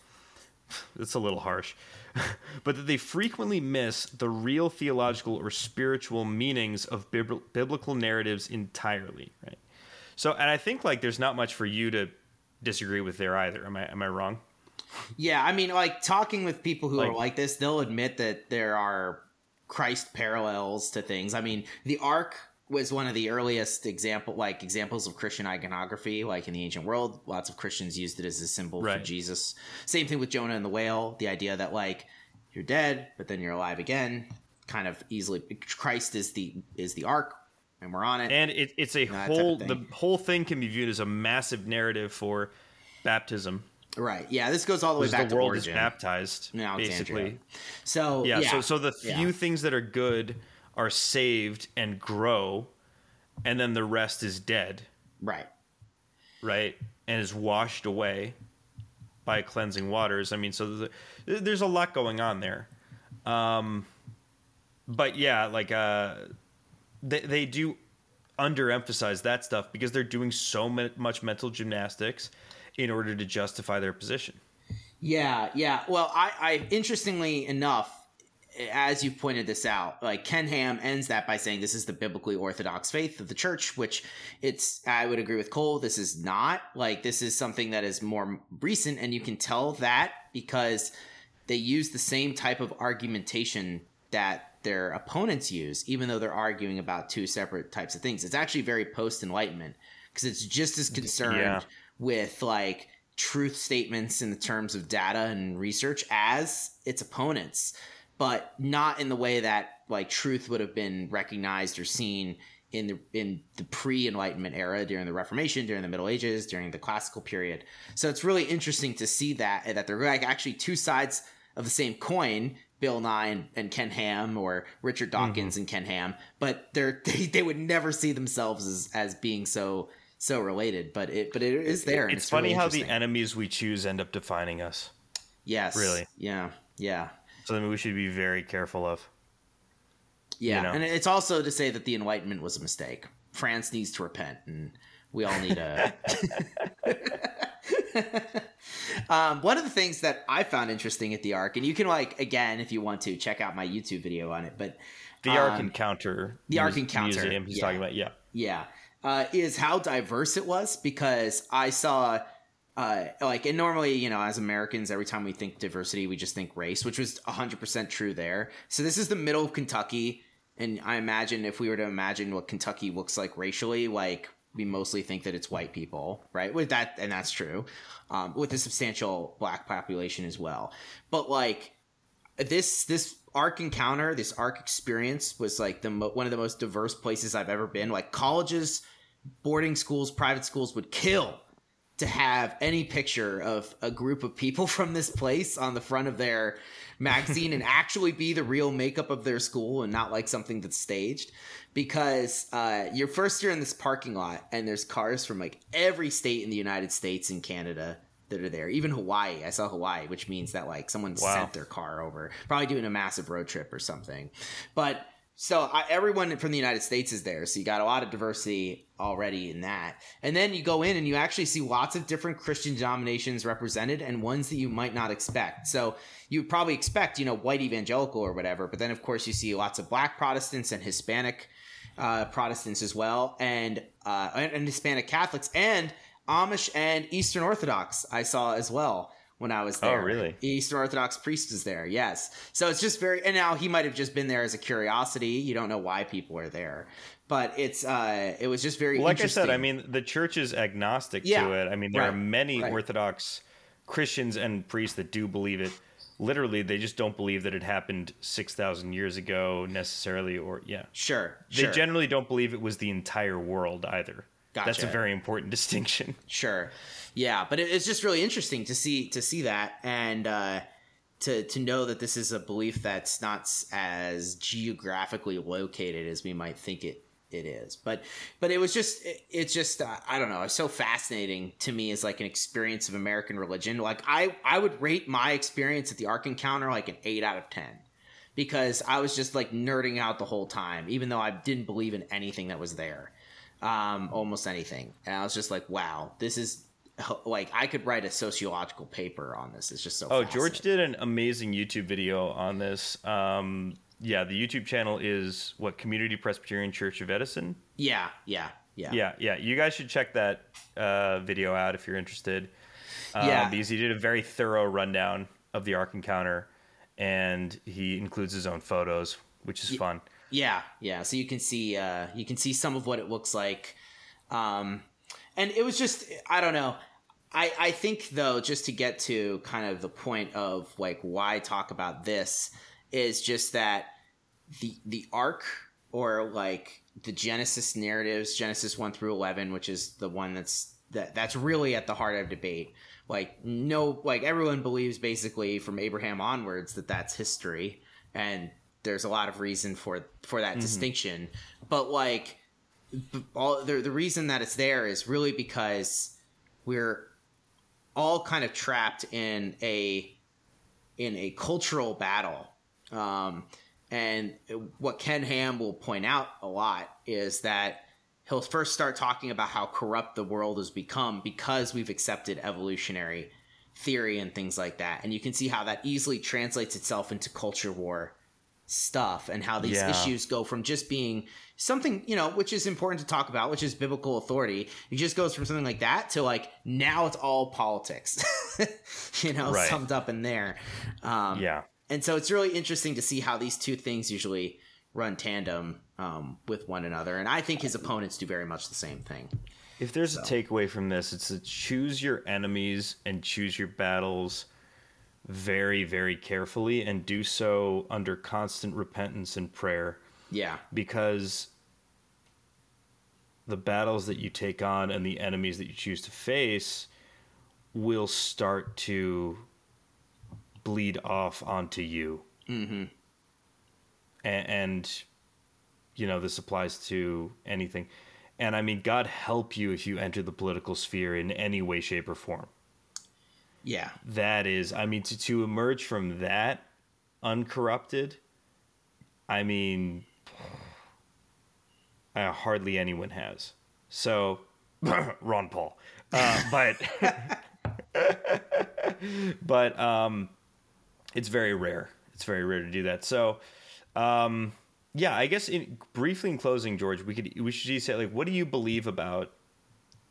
[SPEAKER 1] That's a little harsh, but that they frequently miss the real theological or spiritual meanings of bibl- biblical narratives entirely, right? So, and I think like there's not much for you to disagree with there either. Am I am I wrong?
[SPEAKER 3] Yeah, I mean, like talking with people who
[SPEAKER 1] Like-
[SPEAKER 3] are like this, they'll admit that there are Christ parallels to things. I mean, the Ark was one of the earliest example, like examples of Christian iconography, like in the ancient world. Lots of Christians used it as a symbol for Jesus. Same thing with Jonah and the whale. The idea that like you're dead, but then you're alive again, kind of easily. Christ is the is the Ark, and we're on it.
[SPEAKER 1] And it, it's a
[SPEAKER 3] type of
[SPEAKER 1] whole the whole thing can be viewed as a massive narrative for baptism.
[SPEAKER 3] right? Yeah, this goes all the way back
[SPEAKER 1] the
[SPEAKER 3] to
[SPEAKER 1] world
[SPEAKER 3] Origen.
[SPEAKER 1] is baptized,
[SPEAKER 3] Alexandria.
[SPEAKER 1] basically.
[SPEAKER 3] So
[SPEAKER 1] Yeah,
[SPEAKER 3] yeah,
[SPEAKER 1] So so the
[SPEAKER 3] yeah.
[SPEAKER 1] few things that are good are saved and grow, and then the rest is dead.
[SPEAKER 3] right.
[SPEAKER 1] right and is washed away by cleansing waters i mean so the, there's a lot going on there um but yeah like uh they, they do underemphasize that stuff because they're doing so much mental gymnastics in order to justify their position
[SPEAKER 3] Yeah, yeah. Well, I, I interestingly enough, as you pointed this out, like Ken Ham ends that by saying this is the biblically orthodox faith of the church, which it's, I would agree with Cole. This is not like this is something that is more recent. And you can tell that because they use the same type of argumentation that their opponents use, even though they're arguing about two separate types of things. It's actually very post enlightenment because it's just as concerned
[SPEAKER 1] Yeah.
[SPEAKER 3] with like truth statements in the terms of data and research as its opponents, but not in the way that like truth would have been recognized or seen in the in the pre-enlightenment era during the reformation during the middle ages during the classical period. So it's really interesting to see that that they're like actually two sides of the same coin bill nye and, and ken ham or richard mm-hmm. dawkins and ken ham but they're they, they would never see themselves as as being so so related but it but it is there and
[SPEAKER 1] It's, funny
[SPEAKER 3] really
[SPEAKER 1] how the enemies we choose end up defining us.
[SPEAKER 3] yes.
[SPEAKER 1] Really.
[SPEAKER 3] yeah. Yeah
[SPEAKER 1] Something we should be very careful of.
[SPEAKER 3] Yeah,
[SPEAKER 1] know?
[SPEAKER 3] and it's also to say that the Enlightenment was a mistake. France needs to repent, and we all need to. um, one of the things that I found interesting at the Ark, and you can like again if you want to check out my YouTube video on it, but
[SPEAKER 1] The Ark
[SPEAKER 3] um,
[SPEAKER 1] Encounter.
[SPEAKER 3] the Ark
[SPEAKER 1] Muse-
[SPEAKER 3] Encounter,
[SPEAKER 1] Museum he's
[SPEAKER 3] yeah.
[SPEAKER 1] talking about. Yeah.
[SPEAKER 3] yeah, uh, is how diverse it was because I saw. Uh, like and normally you know as americans every time we think diversity we just think race which was 100% true there. So this is the middle of kentucky and i imagine if we were to imagine what kentucky looks like racially like we mostly think that it's white people right? With that and that's true um, with a substantial black population as well. But like this this ark encounter this ark experience was like the mo- one of the most diverse places i've ever been. Like colleges boarding schools private schools would kill to have any picture of a group of people from this place on the front of their magazine and actually be the real makeup of their school and not like something that's staged. Because uh, you're first you're in this parking lot and there's cars from like every state in the united states and canada that are there. Even hawaii. I saw hawaii which means that like someone
[SPEAKER 1] Wow.
[SPEAKER 3] sent their car over. Probably doing a massive road trip or something. But so I, everyone from the United States is there, so you got a lot of diversity already in that. And then you go in and you actually see lots of different Christian denominations represented, and ones that you might not expect. So you probably expect, you know, white evangelical or whatever, but then of course you see lots of Black Protestants and Hispanic uh, Protestants as well, and uh, and, and Hispanic Catholics and Amish and Eastern Orthodox. I saw as well when I was there.
[SPEAKER 1] Oh,
[SPEAKER 3] there.
[SPEAKER 1] really?
[SPEAKER 3] Eastern Orthodox priest is there, yes. So it's just very, and now he might have just been there as a curiosity. You don't know why people are there, but it's, uh, it was just very
[SPEAKER 1] Well, like I said, I mean, the church is agnostic
[SPEAKER 3] Yeah,
[SPEAKER 1] to it. I mean, there are many
[SPEAKER 3] right.
[SPEAKER 1] Orthodox Christians and priests that do believe it. Literally, they just don't believe that it happened 6,000 years ago necessarily, or, yeah.
[SPEAKER 3] sure,
[SPEAKER 1] They
[SPEAKER 3] sure,
[SPEAKER 1] generally don't believe it was the entire world either. That's a very important distinction.
[SPEAKER 3] sure, yeah. But it, it's just really interesting to see to see that and uh, to to know that this is a belief that's not as geographically located as we might think it it is but but it was just it, it's just uh, i don't know it's so fascinating to me as like an experience of american religion like i i would rate my experience at the ark encounter like an 8 out of 10 because i was just like nerding out the whole time even though i didn't believe in anything that was there um almost anything and i was just like wow this is like i could write a sociological paper on this it's just so
[SPEAKER 1] Oh, George did an amazing YouTube video on this. Um, yeah, the YouTube channel is what Community Presbyterian Church of Edison.
[SPEAKER 3] yeah yeah yeah
[SPEAKER 1] Yeah, yeah. You guys should check that uh, video out if you're interested. Um,
[SPEAKER 3] Yeah.
[SPEAKER 1] because he did a very thorough rundown of the Ark Encounter, and he includes his own photos, which is fun.
[SPEAKER 3] Yeah, yeah. So you can see uh you can see some of what it looks like. Um and it was just I don't know. I I think though just to get to kind of the point of like why talk about this is just that the the ark or like the Genesis narratives, Genesis 1 through 11, which is the one that's that that's really at the heart of debate. Like no like everyone believes basically from Abraham onwards that that's history and there's a lot of reason for for that distinction. But like all the the reason that it's there is really because we're all kind of trapped in a in a cultural battle. Um, and what Ken Ham will point out a lot is that he'll first start talking about how corrupt the world has become because we've accepted evolutionary theory and things like that. And you can see how that easily translates itself into culture war stuff and how these
[SPEAKER 1] Yeah.
[SPEAKER 3] issues go from just being something you know which is important to talk about which is biblical authority it just goes from something like that to like now it's all politics you know
[SPEAKER 1] Right.
[SPEAKER 3] summed up in there um
[SPEAKER 1] Yeah.
[SPEAKER 3] and so it's really interesting to see how these two things usually run tandem um, with one another and i think his opponents do very much the same thing
[SPEAKER 1] If there's a takeaway from this, it's to choose your enemies and choose your battles very, very carefully and do so under constant repentance and prayer
[SPEAKER 3] yeah
[SPEAKER 1] because the battles that you take on and the enemies that you choose to face will start to bleed off onto you. Mm-hmm. And, and, you know, this applies to anything. And I mean, God help you if you enter the political sphere in any way, shape, or form.
[SPEAKER 3] Yeah
[SPEAKER 1] That is, I mean, to, to emerge from that uncorrupted, I mean, uh, hardly anyone has. So, Ron Paul. Uh, but, but, um, it's very rare. It's very rare to do that. So, um, yeah, I guess in, briefly in closing, George, we could we should say like, what do you believe about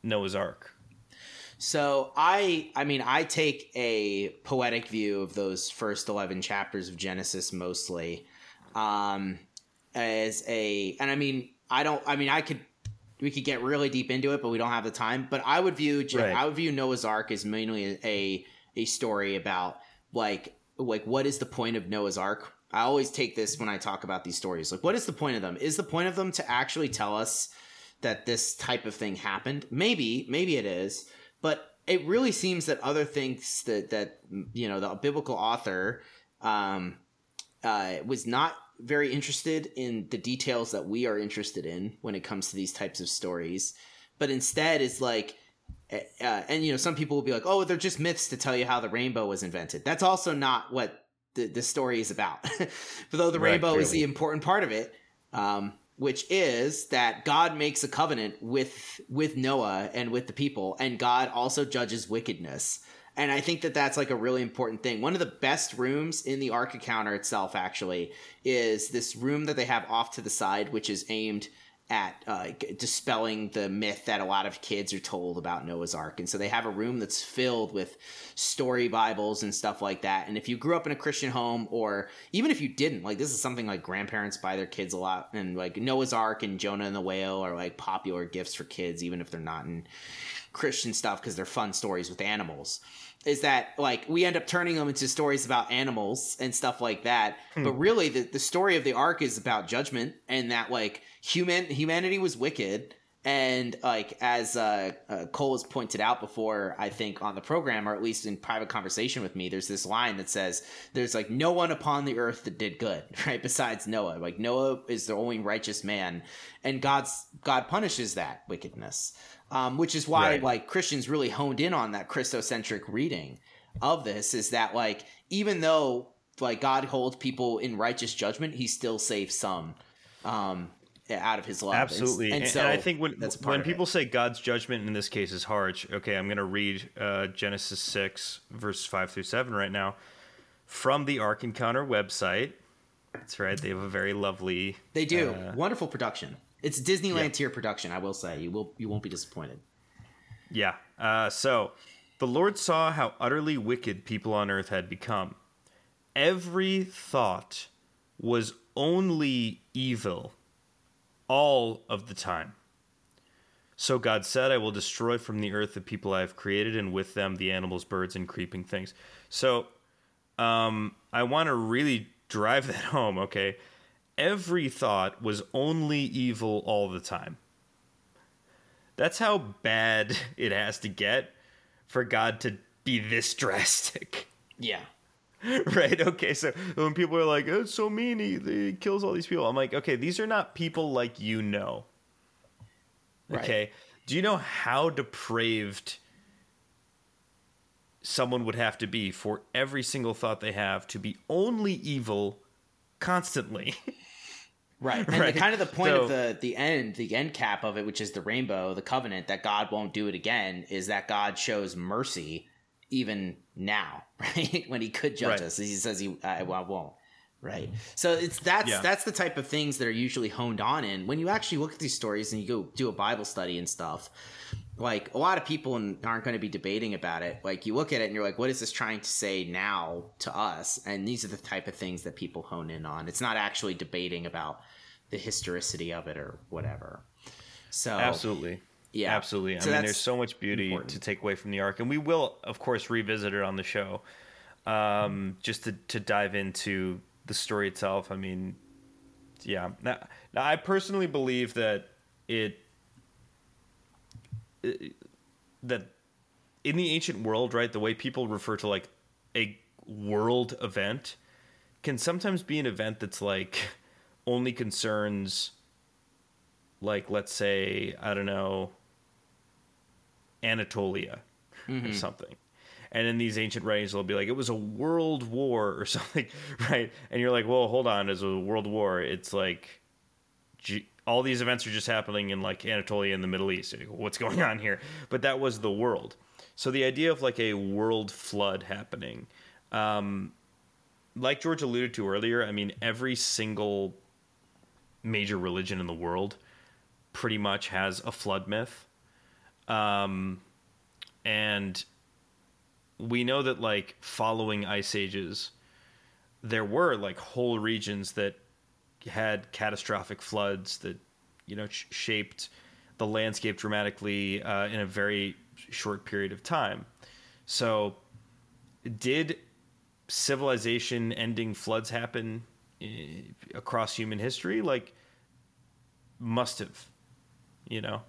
[SPEAKER 1] Noah's Ark?
[SPEAKER 3] So I I mean I take a poetic view of those first 11 chapters of Genesis mostly um as a and I mean I don't I mean I could we could get really deep into it but we don't have the time but I would view
[SPEAKER 1] Right.
[SPEAKER 3] I would view Noah's Ark as mainly a a story about like like what is the point of Noah's Ark? I always take this when I talk about these stories like what is the point of them? Is the point of them to actually tell us that this type of thing happened? Maybe maybe it is but it really seems that other things that that you know the biblical author um, uh, was not very interested in the details that we are interested in when it comes to these types of stories, but instead is like. Uh, and you know, some people will be like, "Oh, they're just myths to tell you how the rainbow was invented." That's also not what the, the story is about. but though the
[SPEAKER 1] Right,
[SPEAKER 3] rainbow is the important part of it, um, which is that God makes a covenant with with Noah and with the people, and God also judges wickedness. And I think that that's like a really important thing. One of the best rooms in the Ark encounter itself, actually, is this room that they have off to the side, which is aimed at uh, dispelling the myth that a lot of kids are told about Noah's Ark. And so they have a room that's filled with story Bibles and stuff like that. And if you grew up in a Christian home, or even if you didn't, like this is something like grandparents buy their kids a lot. And like Noah's Ark and Jonah and the Whale are like popular gifts for kids, even if they're not in Christian stuff because they're fun stories with animals. Is that like we end up turning them into stories about animals and stuff like that? But really, the, the story of the ark is about judgment and that like human humanity was wicked. And like as uh, uh, Cole has pointed out before, I think on the program or at least in private conversation with me, there's this line that says, "There's like no one upon the earth that did good, right? Besides Noah. Like Noah is the only righteous man, and God's God punishes that wickedness." um, which is why
[SPEAKER 1] Right.
[SPEAKER 3] like Christians really honed in on that Christocentric reading of this is that like even though like God holds people in righteous judgment, he still saves some um, out of his. And-
[SPEAKER 1] Absolutely,
[SPEAKER 3] and,
[SPEAKER 1] and,
[SPEAKER 3] so
[SPEAKER 1] and I think when when people say God's judgment in this case is harsh, okay, I'm going to read uh, Genesis six verses five through seven right now from the Ark Encounter website. That's right; they have a very lovely.
[SPEAKER 3] they do
[SPEAKER 1] uh,
[SPEAKER 3] wonderful production. It's Disneyland
[SPEAKER 1] yeah.
[SPEAKER 3] tier production. I will say you will you won't be disappointed.
[SPEAKER 1] Yeah. Uh, so the Lord saw how utterly wicked people on earth had become. Every thought was only evil all of the time. So God said, I will destroy from the earth the people I have created, and with them the animals, birds, and creeping things. So um, I want to really drive that home, okay? Every thought was only evil all the time. That's how bad it has to get for God to be this drastic.
[SPEAKER 3] Yeah.
[SPEAKER 1] right? Okay, so when people are like, oh, it's so mean, he, he kills all these people, I'm like, okay, these are not people like you know.
[SPEAKER 3] Right.
[SPEAKER 1] Okay. Do you know how depraved someone would have to be for every single thought they have to be only evil constantly?
[SPEAKER 3] Right. And
[SPEAKER 1] Right.
[SPEAKER 3] the kind of the point of the the end, the end cap of it, which is the rainbow, the covenant that God won't do it again, is that God shows mercy even now, right? when he could judge
[SPEAKER 1] Right.
[SPEAKER 3] us. He says he I, well, I won't. right mm-hmm. so it's that's
[SPEAKER 1] Yeah.
[SPEAKER 3] that's the type of things that are usually honed on in when you actually look at these stories and you go do a bible study and stuff like a lot of people aren't going to be debating about it like you look at it and you're like what is this trying to say now to us and these are the type of things that people hone in on it's not actually debating about the historicity of it or whatever so
[SPEAKER 1] Absolutely.
[SPEAKER 3] Yeah
[SPEAKER 1] Absolutely. I mean, there's so much beauty
[SPEAKER 3] important.
[SPEAKER 1] to take away from the ark, and we will, of course, revisit it on the show, um, just to to dive into the story itself. I mean, yeah. Now, now I personally believe that it, it that in the ancient world, right, the way people refer to like a world event can sometimes be an event that's like only concerns like let's say I don't know Anatolia or something. And in these ancient writings, they'll be like, it was a world war or something, right? And you're like, well, hold on, it's a world war. It's like all these events are just happening in like Anatolia in the Middle East. What's going on here? But that was the world. So the idea of like a world flood happening, um, like George alluded to earlier, I mean, every single major religion in the world pretty much has a flood myth. Um, and we know that like following ice ages, there were like whole regions that had catastrophic floods that you know sh- shaped the landscape dramatically uh, in a very short period of time. So, did civilization ending floods happen eh, across human history? Like, must have. You know,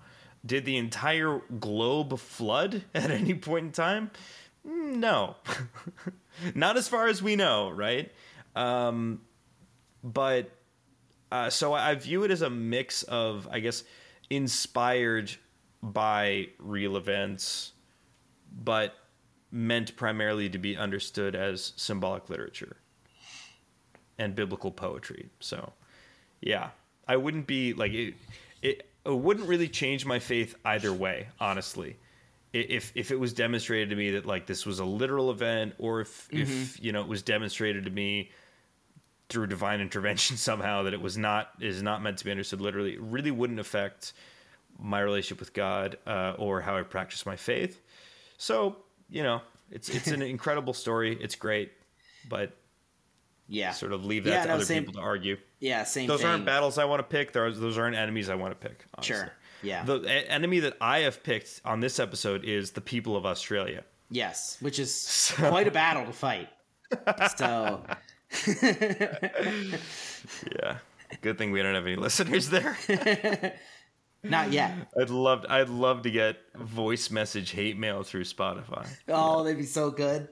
[SPEAKER 1] did the entire globe flood at any point in time? Mm, No, not as far as we know, right? Um, but uh, so I view it as a mix of, I guess, inspired by real events, but meant primarily to be understood as symbolic literature and biblical poetry. So, yeah, I wouldn't be like it. It, it wouldn't really change my faith either way, honestly. If if it was demonstrated to me that like this was a literal event, or if if you know it was demonstrated to me through divine intervention somehow that it was not is not meant to be understood literally, it really wouldn't affect my relationship with God uh, or how I practice my faith. So you know, it's it's an incredible story. It's great, but
[SPEAKER 3] yeah
[SPEAKER 1] sort of leave that
[SPEAKER 3] Yeah,
[SPEAKER 1] to
[SPEAKER 3] no,
[SPEAKER 1] other
[SPEAKER 3] same-
[SPEAKER 1] people to argue.
[SPEAKER 3] yeah same
[SPEAKER 1] Those
[SPEAKER 3] thing.
[SPEAKER 1] aren't battles I want to pick. Those those aren't enemies I want to pick. Honestly.
[SPEAKER 3] Sure. Yeah.
[SPEAKER 1] The enemy that I have picked on this episode is the people of Australia.
[SPEAKER 3] Yes, which is quite a battle to fight. So
[SPEAKER 1] Yeah. Good thing we don't have any listeners there.
[SPEAKER 3] not yet.
[SPEAKER 1] I'd love I'd love to get voice message hate mail through Spotify.
[SPEAKER 3] Oh, they'd be so good.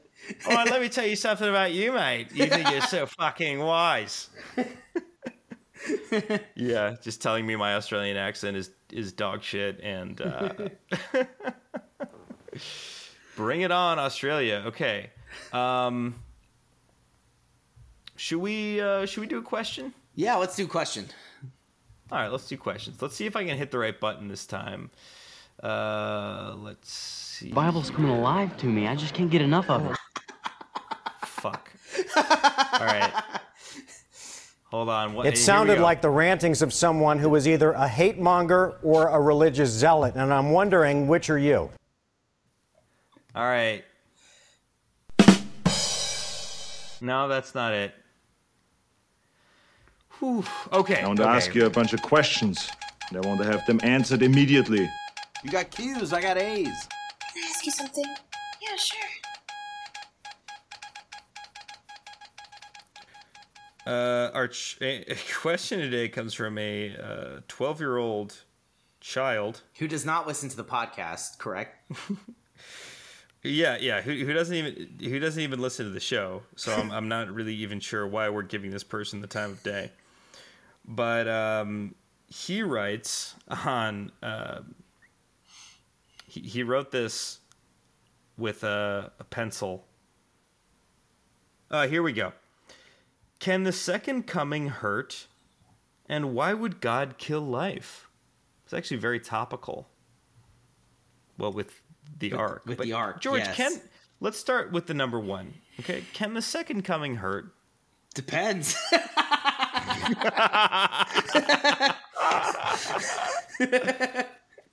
[SPEAKER 1] Oh, let me tell you something about you, mate. You think you're so fucking wise. yeah, just telling me my Australian accent is is dog shit and uh, bring it on Australia. Okay. Um should we uh should we do a question?
[SPEAKER 3] Yeah, let's do question.
[SPEAKER 1] All right, let's do questions. Let's see if I can hit the right button this time. Uh let's see.
[SPEAKER 7] Bible's coming alive to me. I just can't get enough of it.
[SPEAKER 1] Fuck. All right. Hold on. What,
[SPEAKER 8] It sounded like the rantings of someone who was either a hate monger or a religious zealot, and I'm wondering which are you?
[SPEAKER 1] All right. No, that's not it. Whew. Okay.
[SPEAKER 9] I want to
[SPEAKER 1] okay.
[SPEAKER 9] ask you a bunch of questions, and I want to have them answered immediately.
[SPEAKER 10] You got Q's, I got A's.
[SPEAKER 6] Can I ask you something? Yeah, sure.
[SPEAKER 1] Uh, our ch- a question today comes from a uh, 12 year old child.
[SPEAKER 3] Who does not listen to the podcast? Correct.
[SPEAKER 1] Yeah, yeah. Who, who doesn't even who doesn't even listen to the show? So I'm I'm not really even sure why we're giving this person the time of day. But um, he writes on. Uh, he he wrote this with a, a pencil. Uh, here we go. Can the second coming hurt? And why would God kill life? It's actually very topical. Well, with the
[SPEAKER 3] With-
[SPEAKER 1] ark.
[SPEAKER 3] with
[SPEAKER 1] But
[SPEAKER 3] the ark,
[SPEAKER 1] George,
[SPEAKER 3] yes.
[SPEAKER 1] can let's start with the number one. Okay, can the second coming hurt?
[SPEAKER 3] Depends.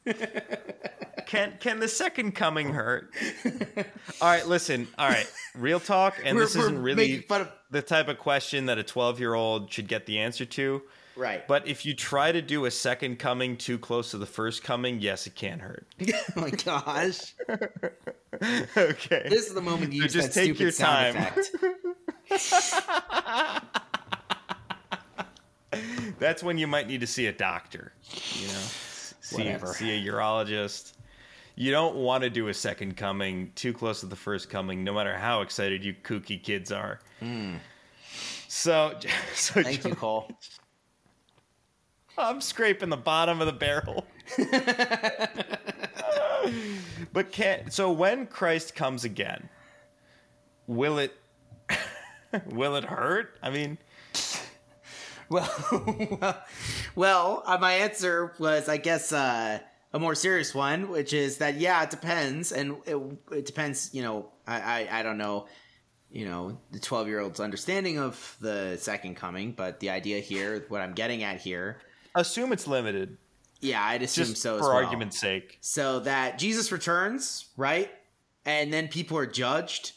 [SPEAKER 1] Can can the second coming hurt? All right, listen. All right, real talk, and
[SPEAKER 3] We're-
[SPEAKER 1] this
[SPEAKER 3] we're
[SPEAKER 1] isn't really
[SPEAKER 3] of-
[SPEAKER 1] the type of question that a twelve year old should get the answer to.
[SPEAKER 3] Right.
[SPEAKER 1] But if you try to do a second coming too close to the first coming, yes, it can hurt.
[SPEAKER 3] oh my gosh.
[SPEAKER 1] okay.
[SPEAKER 3] This is the moment you
[SPEAKER 1] So just take your time. That's when you might need to see a doctor. You know, see,
[SPEAKER 3] Whatever.
[SPEAKER 1] see a urologist. You don't want to do a second coming too close to the first coming, no matter how excited you kooky kids are. So, so
[SPEAKER 3] Hmm. Thank you, Cole.
[SPEAKER 1] I'm scraping the bottom of the barrel. but can so when Christ comes again, will it will it hurt? I mean,
[SPEAKER 3] Well, well, uh, my answer was, I guess, uh, a more serious one, which is that yeah, it depends, and it, it depends. You know, I, I I don't know, you know, the twelve year old's understanding of the second coming, but the idea here, what I'm getting at here,
[SPEAKER 1] assume it's limited.
[SPEAKER 3] yeah, I'd assume
[SPEAKER 1] Just
[SPEAKER 3] so.
[SPEAKER 1] for
[SPEAKER 3] well.
[SPEAKER 1] argument's sake.
[SPEAKER 3] So that Jesus returns, right? And then people are judged,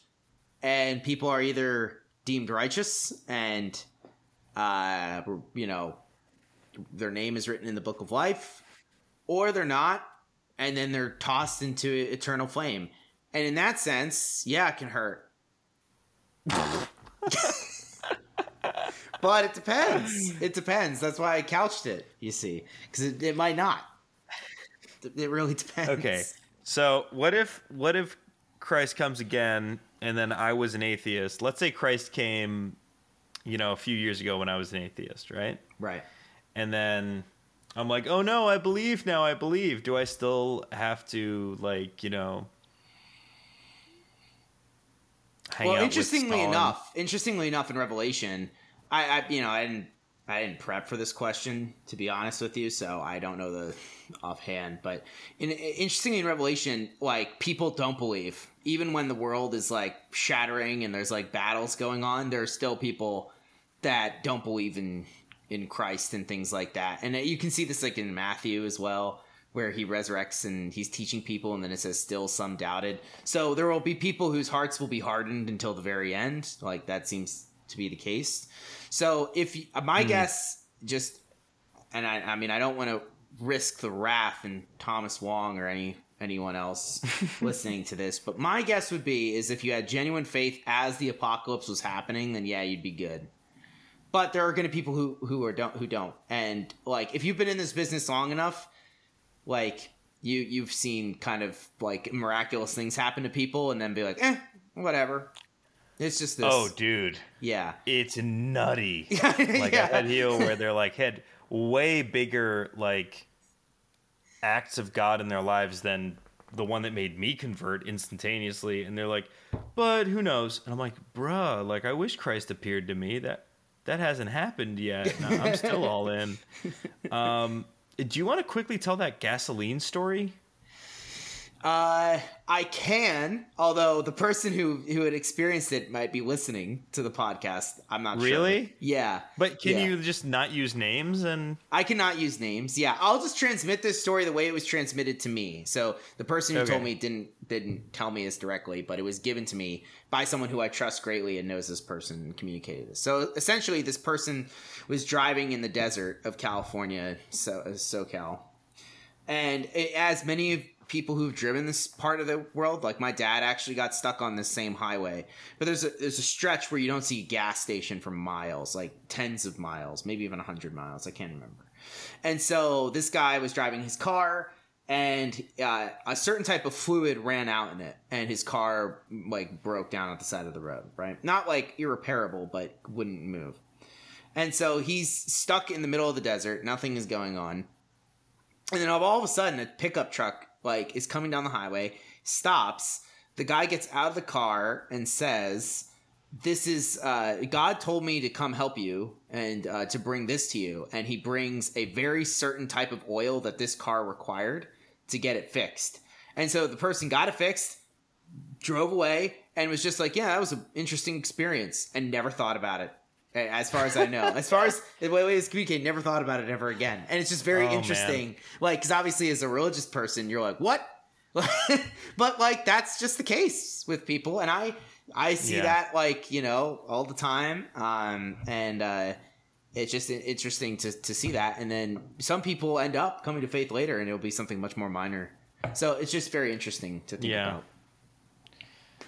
[SPEAKER 3] and people are either deemed righteous and, uh, you know, their name is written in the book of life, or they're not, and then they're tossed into eternal flame. And in that sense, yeah, it can hurt. but it depends. It depends. That's why I couched it, you see, because it, it might not. It really depends.
[SPEAKER 1] Okay. So what if what if Christ comes again and then I was an atheist? Let's say Christ came, you know, a few years ago when I was an atheist, right?
[SPEAKER 3] Right.
[SPEAKER 1] And then I'm like, "Oh no, I believe now. I believe." Do I still have to like, you know, hang
[SPEAKER 3] well, interestingly enough, interestingly enough, in Revelation, I, I, you know, I didn't, I didn't prep for this question to be honest with you, so I don't know the offhand. But in, interestingly, in Revelation, like people don't believe, even when the world is like shattering and there's like battles going on, there are still people that don't believe in in Christ and things like that. And you can see this like in Matthew as well, where he resurrects and he's teaching people, and then it says still some doubted. So there will be people whose hearts will be hardened until the very end. Like that seems to be the case. So if you- uh, my hmm. guess, just and I, I mean, I don't want to risk the wrath and Thomas Wong or any anyone else listening to this, but my guess would be is if you had genuine faith as the apocalypse was happening, then yeah, you'd be good but there are going to be people who who are don't who don't and like if you've been in this business long enough like you you've seen kind of like miraculous things happen to people and then be like eh whatever it's just this
[SPEAKER 1] Oh, dude.
[SPEAKER 3] yeah
[SPEAKER 1] It's nutty. like
[SPEAKER 3] Yeah.
[SPEAKER 1] Had heel where they're like had way bigger like acts of God in their lives than the one that made me convert instantaneously. And they're like, but who knows? And I'm like, bruh, like I wish Christ appeared to me. That that hasn't happened yet. I'm still all in. Um, do you want to quickly tell that gasoline story?
[SPEAKER 3] Uh i can although the person who who had experienced it might be listening to the podcast i'm not sure
[SPEAKER 1] Really?
[SPEAKER 3] yeah
[SPEAKER 1] But can
[SPEAKER 3] Yeah.
[SPEAKER 1] you just not use names and
[SPEAKER 3] I cannot use names. Yeah, I'll just transmit this story the way it was transmitted to me. So the person who
[SPEAKER 1] Okay.
[SPEAKER 3] told me didn't didn't tell me this directly, but it was given to me by someone who I trust greatly and knows this person and communicated this. So essentially, this person was driving in the desert of California, so uh, SoCal, and it, as many of people who've driven this part of the world, like my dad, actually got stuck on this same highway. But there's a there's a stretch where you don't see a gas station for miles, like tens of miles, maybe even hundred miles. I can't remember. And so this guy was driving his car, and uh, a certain type of fluid ran out in it, and his car like broke down at the side of the road. Right, not like irreparable, but wouldn't move. And so he's stuck in the middle of the desert. Nothing is going on. And then all of a sudden, a pickup truck like is coming down the highway, stops. The guy gets out of the car and says, "This is uh, God told me to come help you and uh, to bring this to you." And he brings a very certain type of oil that this car required to get it fixed. And so the person got it fixed, drove away, and was just like, "Yeah, that was an interesting experience," and never thought about it as far as I know. as far as the way it's communicated, never thought about it ever again. And it's just very
[SPEAKER 1] Oh, man.
[SPEAKER 3] interesting. Like, because obviously, as a religious person, you're like, what? but like, that's just the case with people, and I I see
[SPEAKER 1] Yeah.
[SPEAKER 3] that like you know all the time. Um, and uh, it's just interesting to to see that. And then some people end up coming to faith later, and it'll be something much more minor. So it's just very interesting to think
[SPEAKER 1] Yeah.
[SPEAKER 3] about.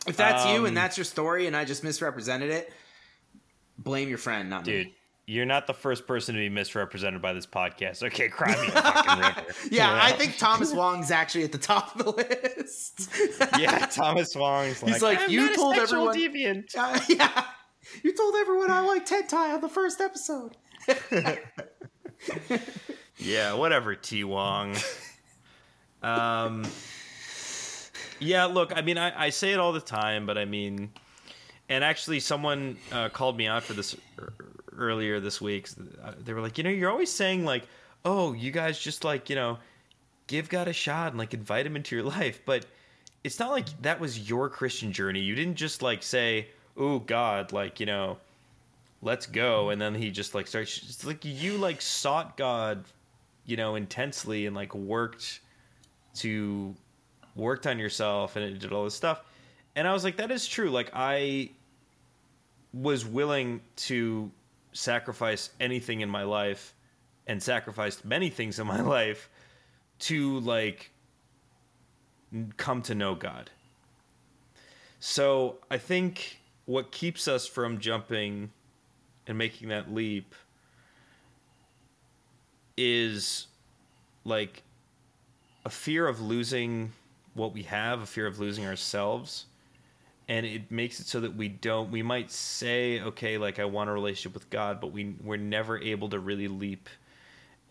[SPEAKER 3] If that's you
[SPEAKER 1] Um,
[SPEAKER 3] and that's your story, and I just misrepresented it, blame your friend, not me.
[SPEAKER 1] Dude,
[SPEAKER 3] me.
[SPEAKER 1] you're not the first person to be misrepresented by this podcast. Okay, cry me a fucking river.
[SPEAKER 3] Yeah,
[SPEAKER 1] You
[SPEAKER 3] I think Thomas Wong's actually at the top of the list.
[SPEAKER 1] yeah, Thomas Wong's like,
[SPEAKER 3] He's like,
[SPEAKER 1] "I'm
[SPEAKER 3] you
[SPEAKER 1] not a
[SPEAKER 3] told
[SPEAKER 1] sexual
[SPEAKER 3] everyone.
[SPEAKER 1] deviant.
[SPEAKER 3] Uh, yeah, you told everyone I like Tentai on the first episode.
[SPEAKER 1] Yeah, whatever, T Wong. um, yeah, look, I mean, I, I say it all the time, but I mean, and actually, someone uh, called me out for this earlier this week. Uh, They were like, you know, you're always saying like, oh, you guys just like, you know, give God a shot and like invite him into your life, but it's not like that was your Christian journey. You didn't just like say, oh, God, like, you know, let's go and then he just like starts it's like you like sought god you know intensely and like worked to worked on yourself and it did all this stuff and i was like that is true like i was willing to sacrifice anything in my life and sacrificed many things in my life to like come to know god so i think what keeps us from jumping and making that leap is like a fear of losing what we have, a fear of losing ourselves. And it makes it so that we don't we might say, okay, like I want a relationship with God, but we we're never able to really leap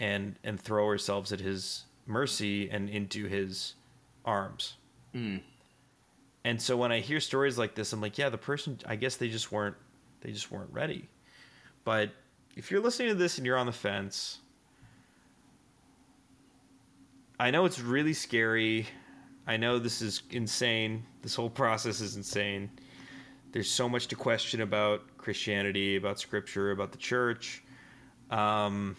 [SPEAKER 1] and and throw ourselves at his mercy and into his arms. Mm. And so when I hear stories like this, I'm like, yeah, the person I guess they just weren't they just weren't ready. But if you're listening to this and you're on the fence, I know it's really scary. I know this is insane. This whole process is insane. There's so much to question about Christianity, about scripture, about the church. Um,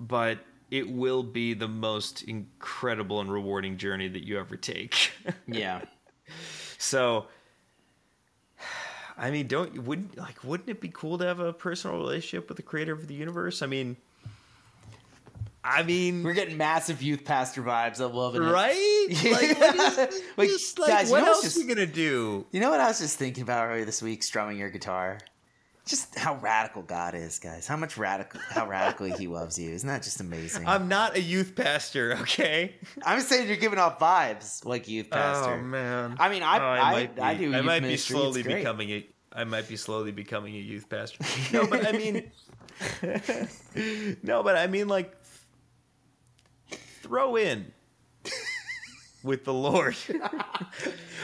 [SPEAKER 1] but it will be the most incredible and rewarding journey that you ever take.
[SPEAKER 3] Yeah.
[SPEAKER 1] So, I mean, don't wouldn't like wouldn't it be cool to have a personal relationship with the creator of the universe? I mean, I mean,
[SPEAKER 3] We're getting massive youth pastor vibes. I'm loving it.
[SPEAKER 1] right? Like, what is,
[SPEAKER 3] Like,
[SPEAKER 1] just, like,
[SPEAKER 3] guys, you
[SPEAKER 1] what
[SPEAKER 3] know what's
[SPEAKER 1] else
[SPEAKER 3] just-
[SPEAKER 1] are you gonna do?
[SPEAKER 3] You know what I was just thinking about earlier this week, strumming your guitar? Just how radical God is, guys. How much radical, how radically He loves you. Isn't that just amazing? I'm,
[SPEAKER 1] not a youth pastor, okay?
[SPEAKER 3] I'm saying you're giving off vibes like youth oh, pastor.
[SPEAKER 1] Oh man.
[SPEAKER 3] I mean, I,
[SPEAKER 1] Oh,
[SPEAKER 3] I,
[SPEAKER 1] might
[SPEAKER 3] I,
[SPEAKER 1] be-
[SPEAKER 3] do.
[SPEAKER 1] I might be slowly becoming a. I might be slowly becoming a youth pastor. No, but I mean, no, but I mean, like, throw in with the Lord.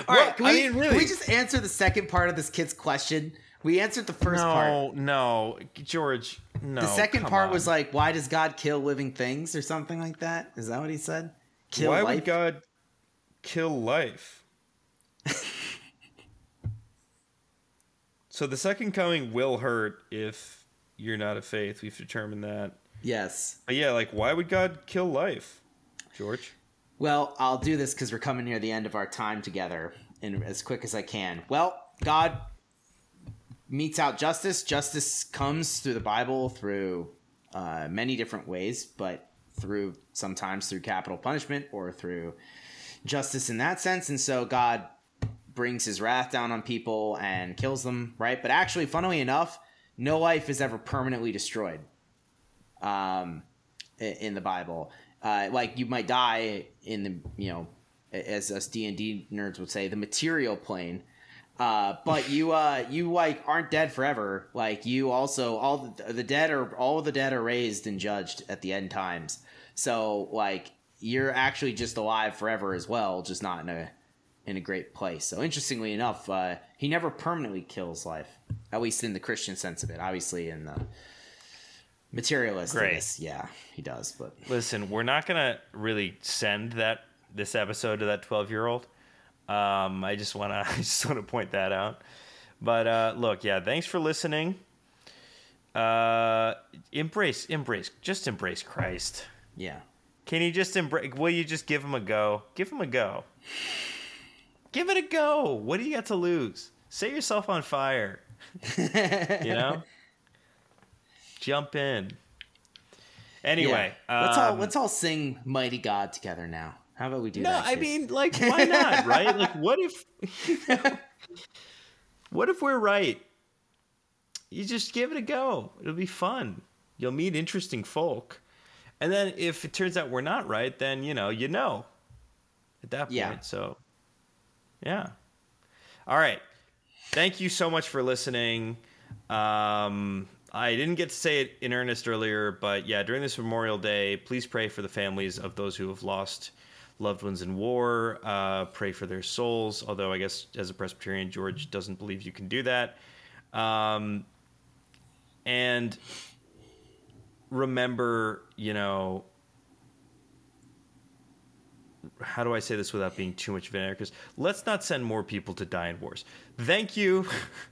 [SPEAKER 3] All right, can
[SPEAKER 1] I
[SPEAKER 3] we,
[SPEAKER 1] mean,
[SPEAKER 3] can we just answer the second part of this kid's question? We answered the first part.
[SPEAKER 1] no, no, George. No.
[SPEAKER 3] The second part
[SPEAKER 1] on.
[SPEAKER 3] was like, why does God kill living things or something like that? Is that what he said? Kill
[SPEAKER 1] why
[SPEAKER 3] life?
[SPEAKER 1] would God kill life? so the second coming will hurt if you're not of faith. We've determined that.
[SPEAKER 3] Yes.
[SPEAKER 1] But yeah, like why would God kill life, George?
[SPEAKER 3] Well, I'll do this because we're coming near the end of our time together, and as quick as I can. Well, God metes out justice. Justice comes through the Bible through uh, many different ways, but through sometimes through capital punishment or through justice in that sense. And so God brings his wrath down on people and kills them, right? But actually, funnily enough, no life is ever permanently destroyed um, in the Bible. Uh, like you might die in the you know, as us D and D nerds would say, the material plane. Uh, but you uh, you like aren't dead forever. Like you also all the, the dead are all the dead are raised and judged at the end times. So like you're actually just alive forever as well, just not in a in a great place. So interestingly enough, uh, he never permanently kills life, at least in the Christian sense of it. Obviously, in the materialist,
[SPEAKER 1] Great.
[SPEAKER 3] Yeah, he does. But
[SPEAKER 1] Listen, we're not gonna really send that this episode to that twelve year old. Um, I just wanna I just wanna point that out. But uh, look, yeah, thanks for listening. Uh, embrace, embrace, just embrace Christ.
[SPEAKER 3] Yeah.
[SPEAKER 1] Can you just embrace? Will you just give him a go? Give him a go. Give it a go. What do you got to lose? Set yourself on fire. you know, jump in. Anyway,
[SPEAKER 3] Yeah. let's all
[SPEAKER 1] um,
[SPEAKER 3] let's all sing "Mighty God" together now. How about we do
[SPEAKER 1] no,
[SPEAKER 3] that?
[SPEAKER 1] I mean, like, why not, right? Like, what if, what if we're right? You just give it a go. It'll be fun. You'll meet interesting folk, and then if it turns out we're not right, then you know, you know, at that point.
[SPEAKER 3] Yeah.
[SPEAKER 1] So, yeah. All right. Thank you so much for listening. Um, I didn't get to say it in earnest earlier, but yeah, during this Memorial Day, please pray for the families of those who have lost loved ones in war. Uh, pray for their souls. Although I guess as a Presbyterian, George doesn't believe you can do that. Um, and remember, you know, how do I say this without being too much of an anarchist? Let's not send more people to die in wars. Thank you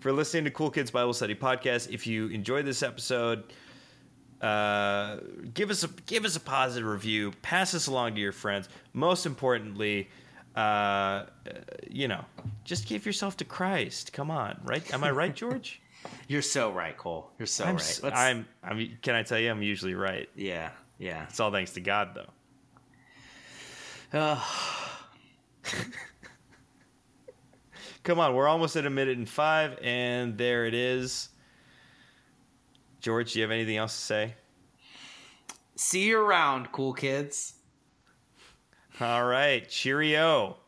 [SPEAKER 1] for listening to Cool Kids Bible Study podcast. If you enjoyed this episode, uh, give us a give us a positive review. Pass this along to your friends. Most importantly, uh, you know, just give yourself to Christ. Come on, right? Am I right, George?
[SPEAKER 3] You're so right, Cole. You're so
[SPEAKER 1] I'm,
[SPEAKER 3] right. Let's-
[SPEAKER 1] I'm. I'm. Can I tell you? I'm usually right.
[SPEAKER 3] Yeah. Yeah.
[SPEAKER 1] It's all thanks to God, though.
[SPEAKER 3] Ugh.
[SPEAKER 1] Come on, we're almost at a minute and five, and there it is. George, do you have anything else to say?
[SPEAKER 3] See you around, cool kids.
[SPEAKER 1] All right, cheerio.